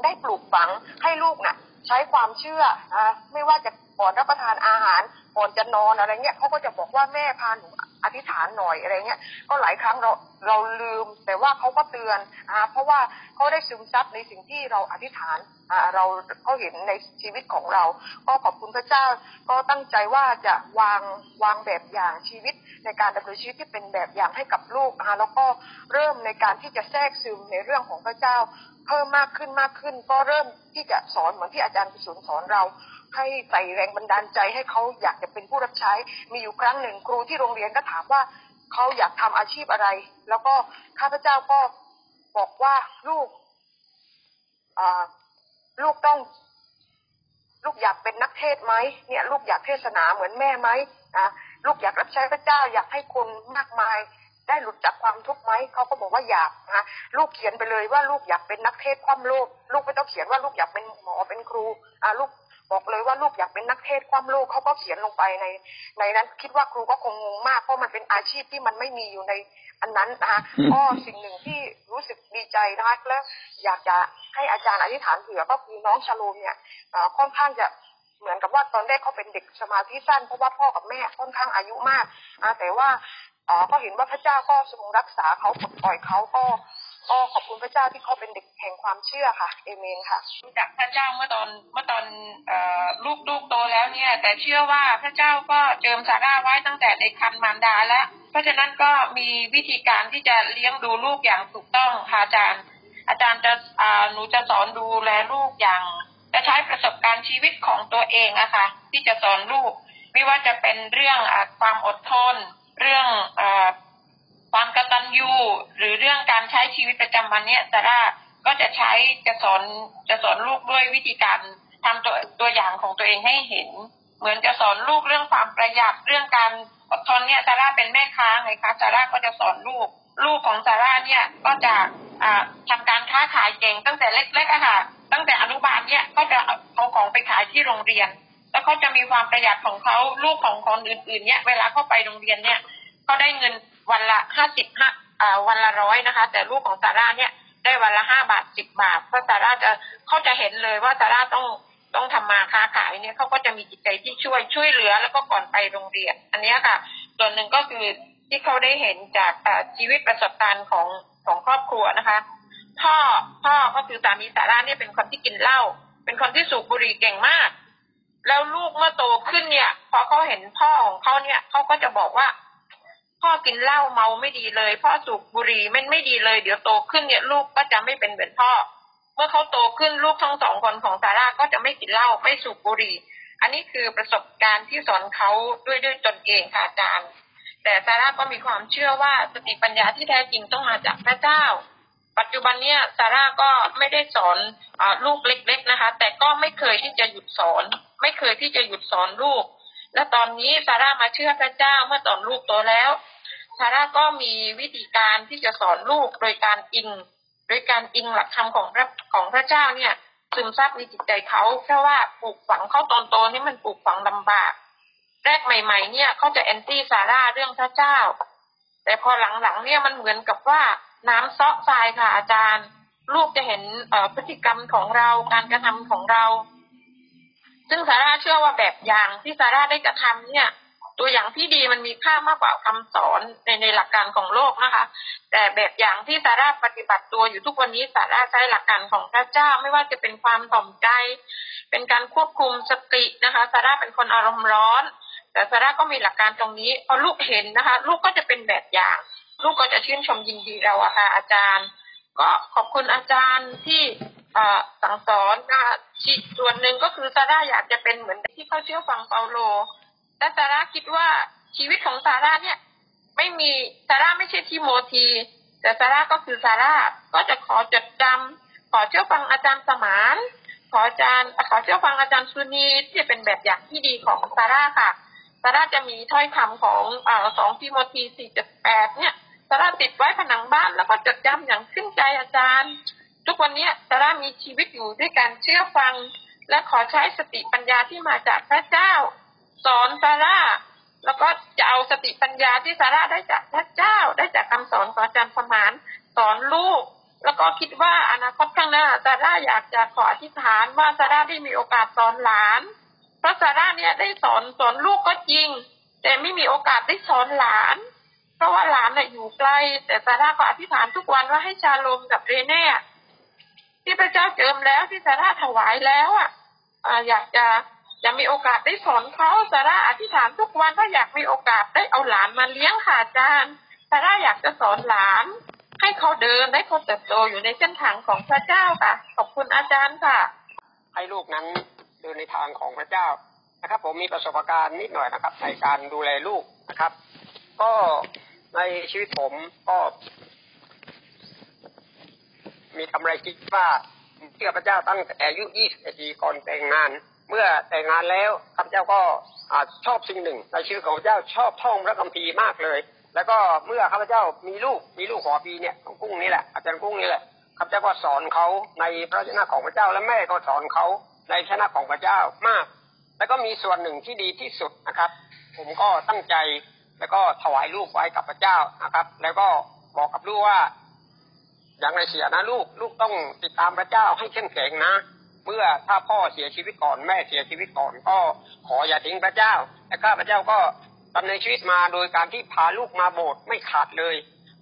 ได้ปลูกฝังให้ลูกน่ะ ใช้ความเชื่อนะไม่ว่าจะก่อนรับประทานอาหารก่อนจะนอนอะไรเงี้ยเขาก็จะบอกว่าแม่พาหนู อธิษฐานหน่อยอะไรเงี้ยก็หลายครั้งเราเราลืม แต่ว่าเขาก็เตือนอ่าเพราะว่าเขาได้ซึมซับในสิ่งที่เราอธิษฐานอ่าเราเขาเห็นในชีวิตของเรา ก็ขอบคุณพระเจ้าก็ตั้งใจว่าจะวางวางแบบอย่างชีวิตในการดำเนินชีวิตที่เป็นแบบอย่างให้กับลูกนะคะแล้วก็เริ่มในการที่จะแทรกซึมในเรื่องของพระเจ้าเพิ่มมากขึ้นมากขึ้น ก็เริ่มที่จะสอนเหมือนที่อาจารย์กุศลสอนเรา ให้ใส่แรงบันดาลใจให้เขาอยากจะเป็นผู้รับใช้ มีอยู่ครั้งหนึ่งครูที่โรงเรียนก็ถามว่าเขาอยากทำอาชีพอะไร แล้วก็ข้าพเจ้าก็บอกว่าลูกลูกต้อง ลูกอยากเป็นนักเทศไหมเนี่ย ลูกอยากเทศนาเหมือนแม่ไหมอะลูกอยากรับใช้พระเจ้าอยากให้คนมากมาย ได้หลุดจากความทุกข์ไหมเขาก็บอกว่าอยากนะลูกเขียนไปเลยว่าลูกอยากเป็นนักเทศความโลก ลูกไม่ต้องเขียนว่าลูกอยากเป็นหมอเป็นครูอ่าลูก บอกเลยว่าลูกอยากเป็นนักเทศความโลกเขาก็เขียนลงไปใน ในนั้นคิดว่าครูก็คงงงมากเพราะมันเป็นอาชีพที่มันไม่มีอยู่ในอันนั้นนะคะก็สิ่งหนึ่งที่รู้สึกดีใจนะคะและอยากจะให้อาจารย์อธิษฐานเผื่อก็คือน้องชาโลมเนี่ยค่อนข้างจะเหมือนกับว่าตอนแรกเขาเป็นเด็กสมาธิสั้นเพราะว่าพ่อกับแม่ค่อนข้างอายุมากแต่ว่าอ๋อก็เห็นว่าพระเจ้าก็ทรงรักษาเขาปลดปล่อยเขาก็ ก็ขอบคุณพระเจ้าที่เขาเป็นเด็กแห่งความเชื่อค่ะเอเมนค่ะรู้จักพระเจ้าเมื่อตอนเมื่อตอนลูกลูกโตแล้วเนี่ย แต่เชื่อว่าพระเจ้าก็เจิมซาร่าไว้ตั้งแต่ในคันมารดาแล้ว เพราะฉะนั้นก็มีวิธีการที่จะเลี้ยงดูลูกอย่างถูกต้องค่ะอาจารย์ อาจารย์จะหนูจะสอนดูแลลูกอย่าง จะใช้ประสบการณ์ชีวิตของตัวเองอะค่ะที่จะสอนลูก ไม่ว่าจะเป็นเรื่องอความอดทน เรื่องอ ความกตัญญูหรือเรื่องการใช้ชีวิตประจำวันเนี้ยซาร่าก็จะใช้จะสอนจะสอนลูกด้วยวิธีการทำตัวตัวอย่างของตัวเองให้เห็น เหมือนจะสอนลูกเรื่องความประหยัดเรื่องการอดทนเนี่ยซาร่าเป็นแม่ค้าไงคะซาร่าก็จะสอนลูก ลูกของซาร่าเนี่ยก็จะอ่าทำการค้าขายเก่งตั้งแต่เล็กๆอะค่ะ ตั้งแต่อนุบาลเนี่ยก็จะเอาของไปขายที่โรงเรียน แล้วเขาจะมีความประหยัดของเขาลูกของคนอื่นๆเนี่ยเวลาเข้าไปโรงเรียนเนี่ยเขาได้เงิน วันละห้าสิบห้าวันละร้อยนะคะ แต่ลูกของซาร่าเนี่ยได้วันละห้าบาทสิบบาท เพราะซาร่าจะเขาจะเห็นเลยว่าซาร่าต้องต้องทำมาค้าขายเนี่ยเขาก็จะมีจิตใจที่ช่วยช่วยเหลือแล้วก็ก่อนไปโรงเรียน อันนี้ค่ะ ส่วนหนึ่งก็คือที่เขาได้เห็นจากชีวิตประสบการณ์ของของครอบครัวนะคะ พ่อพ่อก็คือสามีซาร่าเนี่ยเป็นคนที่กินเหล้าเป็นคนที่สูบบุหรี่เก่งมาก แล้วลูกเมื่อโตขึ้นเนี่ย พอเขาเห็นพ่อของเขาเนี่ยเขาก็จะบอกว่า พ่อกินเหล้าเมาไม่ดีเลย พ่อสูบบุหรี่ไม่ไม่ดีเลย เดี๋ยวโตขึ้นเนี่ยลูกก็จะไม่เป็นเหมือนพ่อ เมื่อเขาโตขึ้นลูกทั้งสองคนของซาร่าก็จะไม่กินเหล้าไม่สูบบุหรี่ อันนี้คือประสบการณ์ที่สอนเขาด้วยด้วยตนเองค่ะอาจารย์แต่ซาร่าก็มีความเชื่อว่าสติปัญญาที่แท้จริงต้องมาจากพระเจ้า ปัจจุบันเนี่ยซาร่าก็ไม่ได้สอนอลูกเล็ก ๆนะคะ แต่ก็ไม่เคยที่จะหยุดสอน ไม่เคยที่จะหยุดสอนลูก และตอนนี้ซาร่ามาเชื่อพระเจ้าเมื่อตอนลูกโตแล้ว ซาร่าก็มีวิธีการที่จะสอนลูกโดยการอิง โดยการอิงหลักธรรมของพระของพระเจ้าเนี่ยซึมซับในจิตใจเขาเพราะว่าปลูกฝังเขาตอนโตนี่มันปลูกฝังลำบาก แรกใหม่ ๆ เนี่ยเขาจะแอนตี้ซาร่าเรื่องพระเจ้า แต่พอหลังๆเนี่ยมันเหมือนกับว่าน้ำเซาะทรายค่ะอาจารย์ ลูกจะเห็นพฤติกรรมของเราการกระทำของเรา ซึ่งซาร่าเชื่อว่าแบบอย่างที่ซาร่าได้กระทำเนี่ย ตัวอย่างที่ดีมันมีค่ามากกว่าคำสอนในในหลักการของโลกนะคะ แต่แบบอย่างที่ซาร่าปฏิบัติตัวอยู่ทุกวันนี้ซาร่าใช้หลักการของพระเจ้า ไม่ว่าจะเป็นความถ่อมใจ เป็นการควบคุมสตินะคะซาร่าเป็นคนอารมณ์ร้อน แต่ซาร่าก็มีหลักการตรงนี้พอลูกเห็นนะคะ ลูกก็จะเป็นแบบอย่าง ลูกก็จะชื่นชมยินดีเราอะค่ะอาจารย์ ก็ขอบคุณอาจารย์ที่อ่อสั่งสอนนะคะส่วนหนึ่งก็คือซาร่าอยากจะเป็นเหมือนที่เขาเชื่อฟังเปาโล และซาร่าคิดว่าชีวิตของซาร่าเนี่ยไม่มีซาร่าไม่ใช่ทีโมทีแต่ซาร่าก็คือซาร่าก็จะขอจดจำขอเชื่อฟังอาจารย์สมาน ขออาจารย์ขอเชื่อฟังอาจารย์สุนีที่จะเป็นแบบอย่างที่ดีของซาร่าค่ะซาร่าจะมีถ้อยคำของอ่อสองทิโมธีสี่จุดแปดเนี่ยซาร่าติดไว้ผนังบ้านแล้วก็จดจำอย่างขึ้นใจอาจารย์ ทุกวันนี้ซาร่ามีชีวิตอยู่ด้วยการเชื่อฟัง และขอใช้สติปัญญาที่มาจากพระเจ้า สอนซาร่าแล้วก็จะเอาสติปัญญาที่ซาร่าได้จากพระเจ้าได้จากคำสอนของอาจารย์สมานสอนลูก แล้วก็คิดว่าอนาคตข้างหน้าซาร่าอยากจะขออธิษฐานว่าซาร่าได้มีโอกาสสอนหลาน เพราะซาร่าเนี่ยได้สอนสอนลูกก็จริง แต่ไม่มีโอกาสได้สอนหลาน เพราะว่าหลานน่ะอยู่ไกล แต่ซาร่าก็อธิษฐานทุกวันว่าให้ชาลมกับเรเน่ที่พระเจ้าเจิมแล้วที่ซาร่าถวายแล้วอะอยากจะ จะมีโอกาสได้สอนเขาซาร่าอธิษฐานทุกวันว่าอยากมีโอกาสได้เอาหลานมาเลี้ยงค่ะอาจารย์ซาร่าอยากจะสอนหลาน ให้เขาเดินให้เขาเติบโตอยู่ในเส้นทางของพระเจ้าค่ะ ขอบคุณอาจารย์ค่ะ ให้ลูกนั้นเดินในทางของพระเจ้านะครับ ผมมีประสบการณ์นิดหน่อยนะครับ ในการดูแลลูกนะครับ ก็ในชีวิตผมก็มีทำอะไรคิดว่าเชื่อพระเจ้าตั้งแต่อายุ21ปีก่อนแต่งงาน เมื่อแต่งงานแล้วข้าพเจ้าก็อชอบสิ่งหนึ่งในชีวิตของพระเจ้าชอบท่องพระคัมภีร์มากเลย แล้วก็เมื่อข้าพเจ้ามีลูกมีลูกขอปีเนี่ยของกุ้งนี่แหละอาจารย์กุ้งนี่แหละข้าพเจ้าก็สอนเขาในพระชนะของพระเจ้าและแม่ก็สอนเขาในชนะของพระเจ้ามาก แล้วก็มีส่วนหนึ่งที่ดีที่สุดนะครับ ผมก็ตั้งใจแล้วก็ถวายลูกไว้กับพระเจ้านะครับ แล้วก็บอกกับลูกว่า อย่างไรเสียนะลูกลูกต้องติดตามพระเจ้าให้เข้มแข็งนะ เมื่อถ้าพ่อเสียชีวิตก่อนแม่เสียชีวิตก่อนก็ขออย่าทิ้งพระเจ้าและข้าพระเจ้าก็ดำเนินชีวิตมาโดยการที่พาลูกมาโบสถ์ไม่ขาดเลย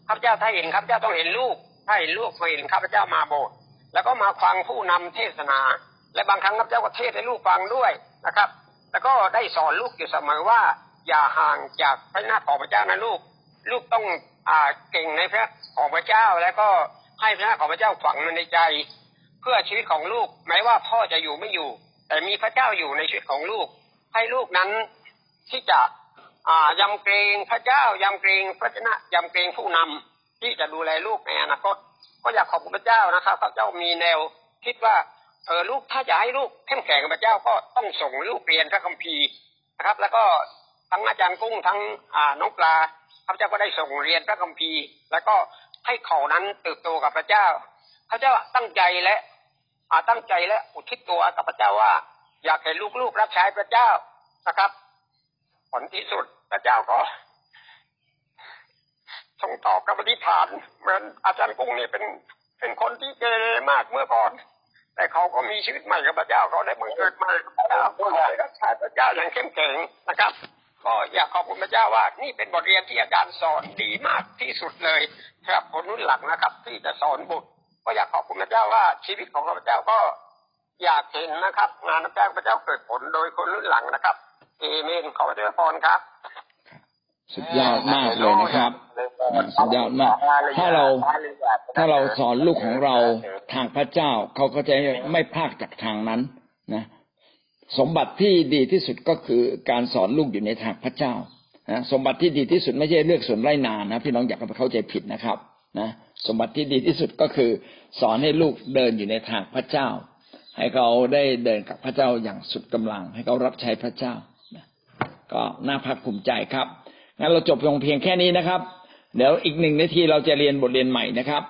ข้าพเจ้าถ้าเห็นข้าพเจ้าต้องเห็นลูกถ้าเห็นลูกก็เห็นข้าพเจ้ามาโบสถ์แล้วก็มาฟังผู้นำเทศนา และบางครั้งข้าพเจ้าก็เทศให้ลูกฟังด้วยนะครับ แล้วก็ได้สอนลูกอยู่เสมอว่า อย่าห่างจากพระนาของพระเจ้านะลูก ลูกต้องอ่าเก่งในพระของพระเจ้าแล้วก็ให้พระนาของพระเจ้าฝังมันในใจ เพื่อชีวิตของลูกแม้ว่าพ่อจะอยู่ไม่อยู่ แต่มีพระเจ้าอยู่ในชีวิตของลูก ให้ลูกนั้นที่จะอ่ายำเกรงพระเจ้ายำเกรงพระชนะยำเกรงผู้นำที่จะดูแลลูกในอนาคตก็อยากขอบคุณพระเจ้านะครับพระเจ้ามีแนวคิดว่าเออลูกถ้าจะให้ลูกเข้มแข็งกับพระเจ้าก็ต้องส่งลูกเรียนพระคัมภีร์นะครับ แล้วก็ทั้งอาจารย์กุ้งทั้งอ่าน้องปลาพระเจ้าก็ได้ส่งเรียนพระคัมภีร์ แล้วก็ให้เขานั้นเติบโตกับพระเจ้า พระเจ้าตั้งใจและ อาตั้งใจและอุทิศตัวกับพระเจ้าว่า อยากให้ลูกๆรับใช้พระเจ้านะครับ ผลที่สุดพระเจ้าก็ทรงตอบกับอธิษฐาน เหมือนอาจารย์กุ้งนี่เป็นเป็นคนที่เกเรมากเมื่อก่อน แต่เขาก็มีชีวิตใหม่กับพระเจ้าเขาได้บังเกิดใหม่กับพระเจ้าเขาได้รับใช้พระเจ้าอย่างเข้มแข็งนะครับก็อยากขอบคุณพระเจ้าว่านี่เป็นบทเรียนที่อาจารย์สอนดีมากที่สุดเลยครับคนรุ่นหลังนะครับ ที่จะสอนบุตร ก็อยากขอบคุณพระเจ้าว่าชีวิตของข้าพเจ้าก็อยากเห็นนะครับ งานพระเจ้าพระเจ้าเกิดผลโดยคนรุ่นหลังนะครับเอเมนขอพระเจ้าพรครับ สุดยอดมากเลยนะครับ สุดยอดมาก ถ้าเราถ้าเราสอนลูกของเราทางพระเจ้าเขาก็จะไม่พลาดจากทางนั้นนะสมบัติที่ดีที่สุดก็คือการสอนลูกอยู่ในทางพระเจ้านะสมบัติที่ดีที่สุดไม่ใช่เลือกส่วนไร่นานะพี่น้องอย่าไปเข้าใจผิดนะครับ นะ สมบัติที่ดีที่สุดก็คือ สอนให้ลูกเดินอยู่ในทางพระเจ้า ให้เขาได้เดินกับพระเจ้าอย่างสุดกำลัง ให้เขารับใช้พระเจ้าก็น่าภาคภูมิใจครับงั้นเราจบลงเพียงแค่นี้นะครับ เดี๋ยวอีกหนึ่งนาทีเราจะเรียนบทเรียนใหม่นะครับ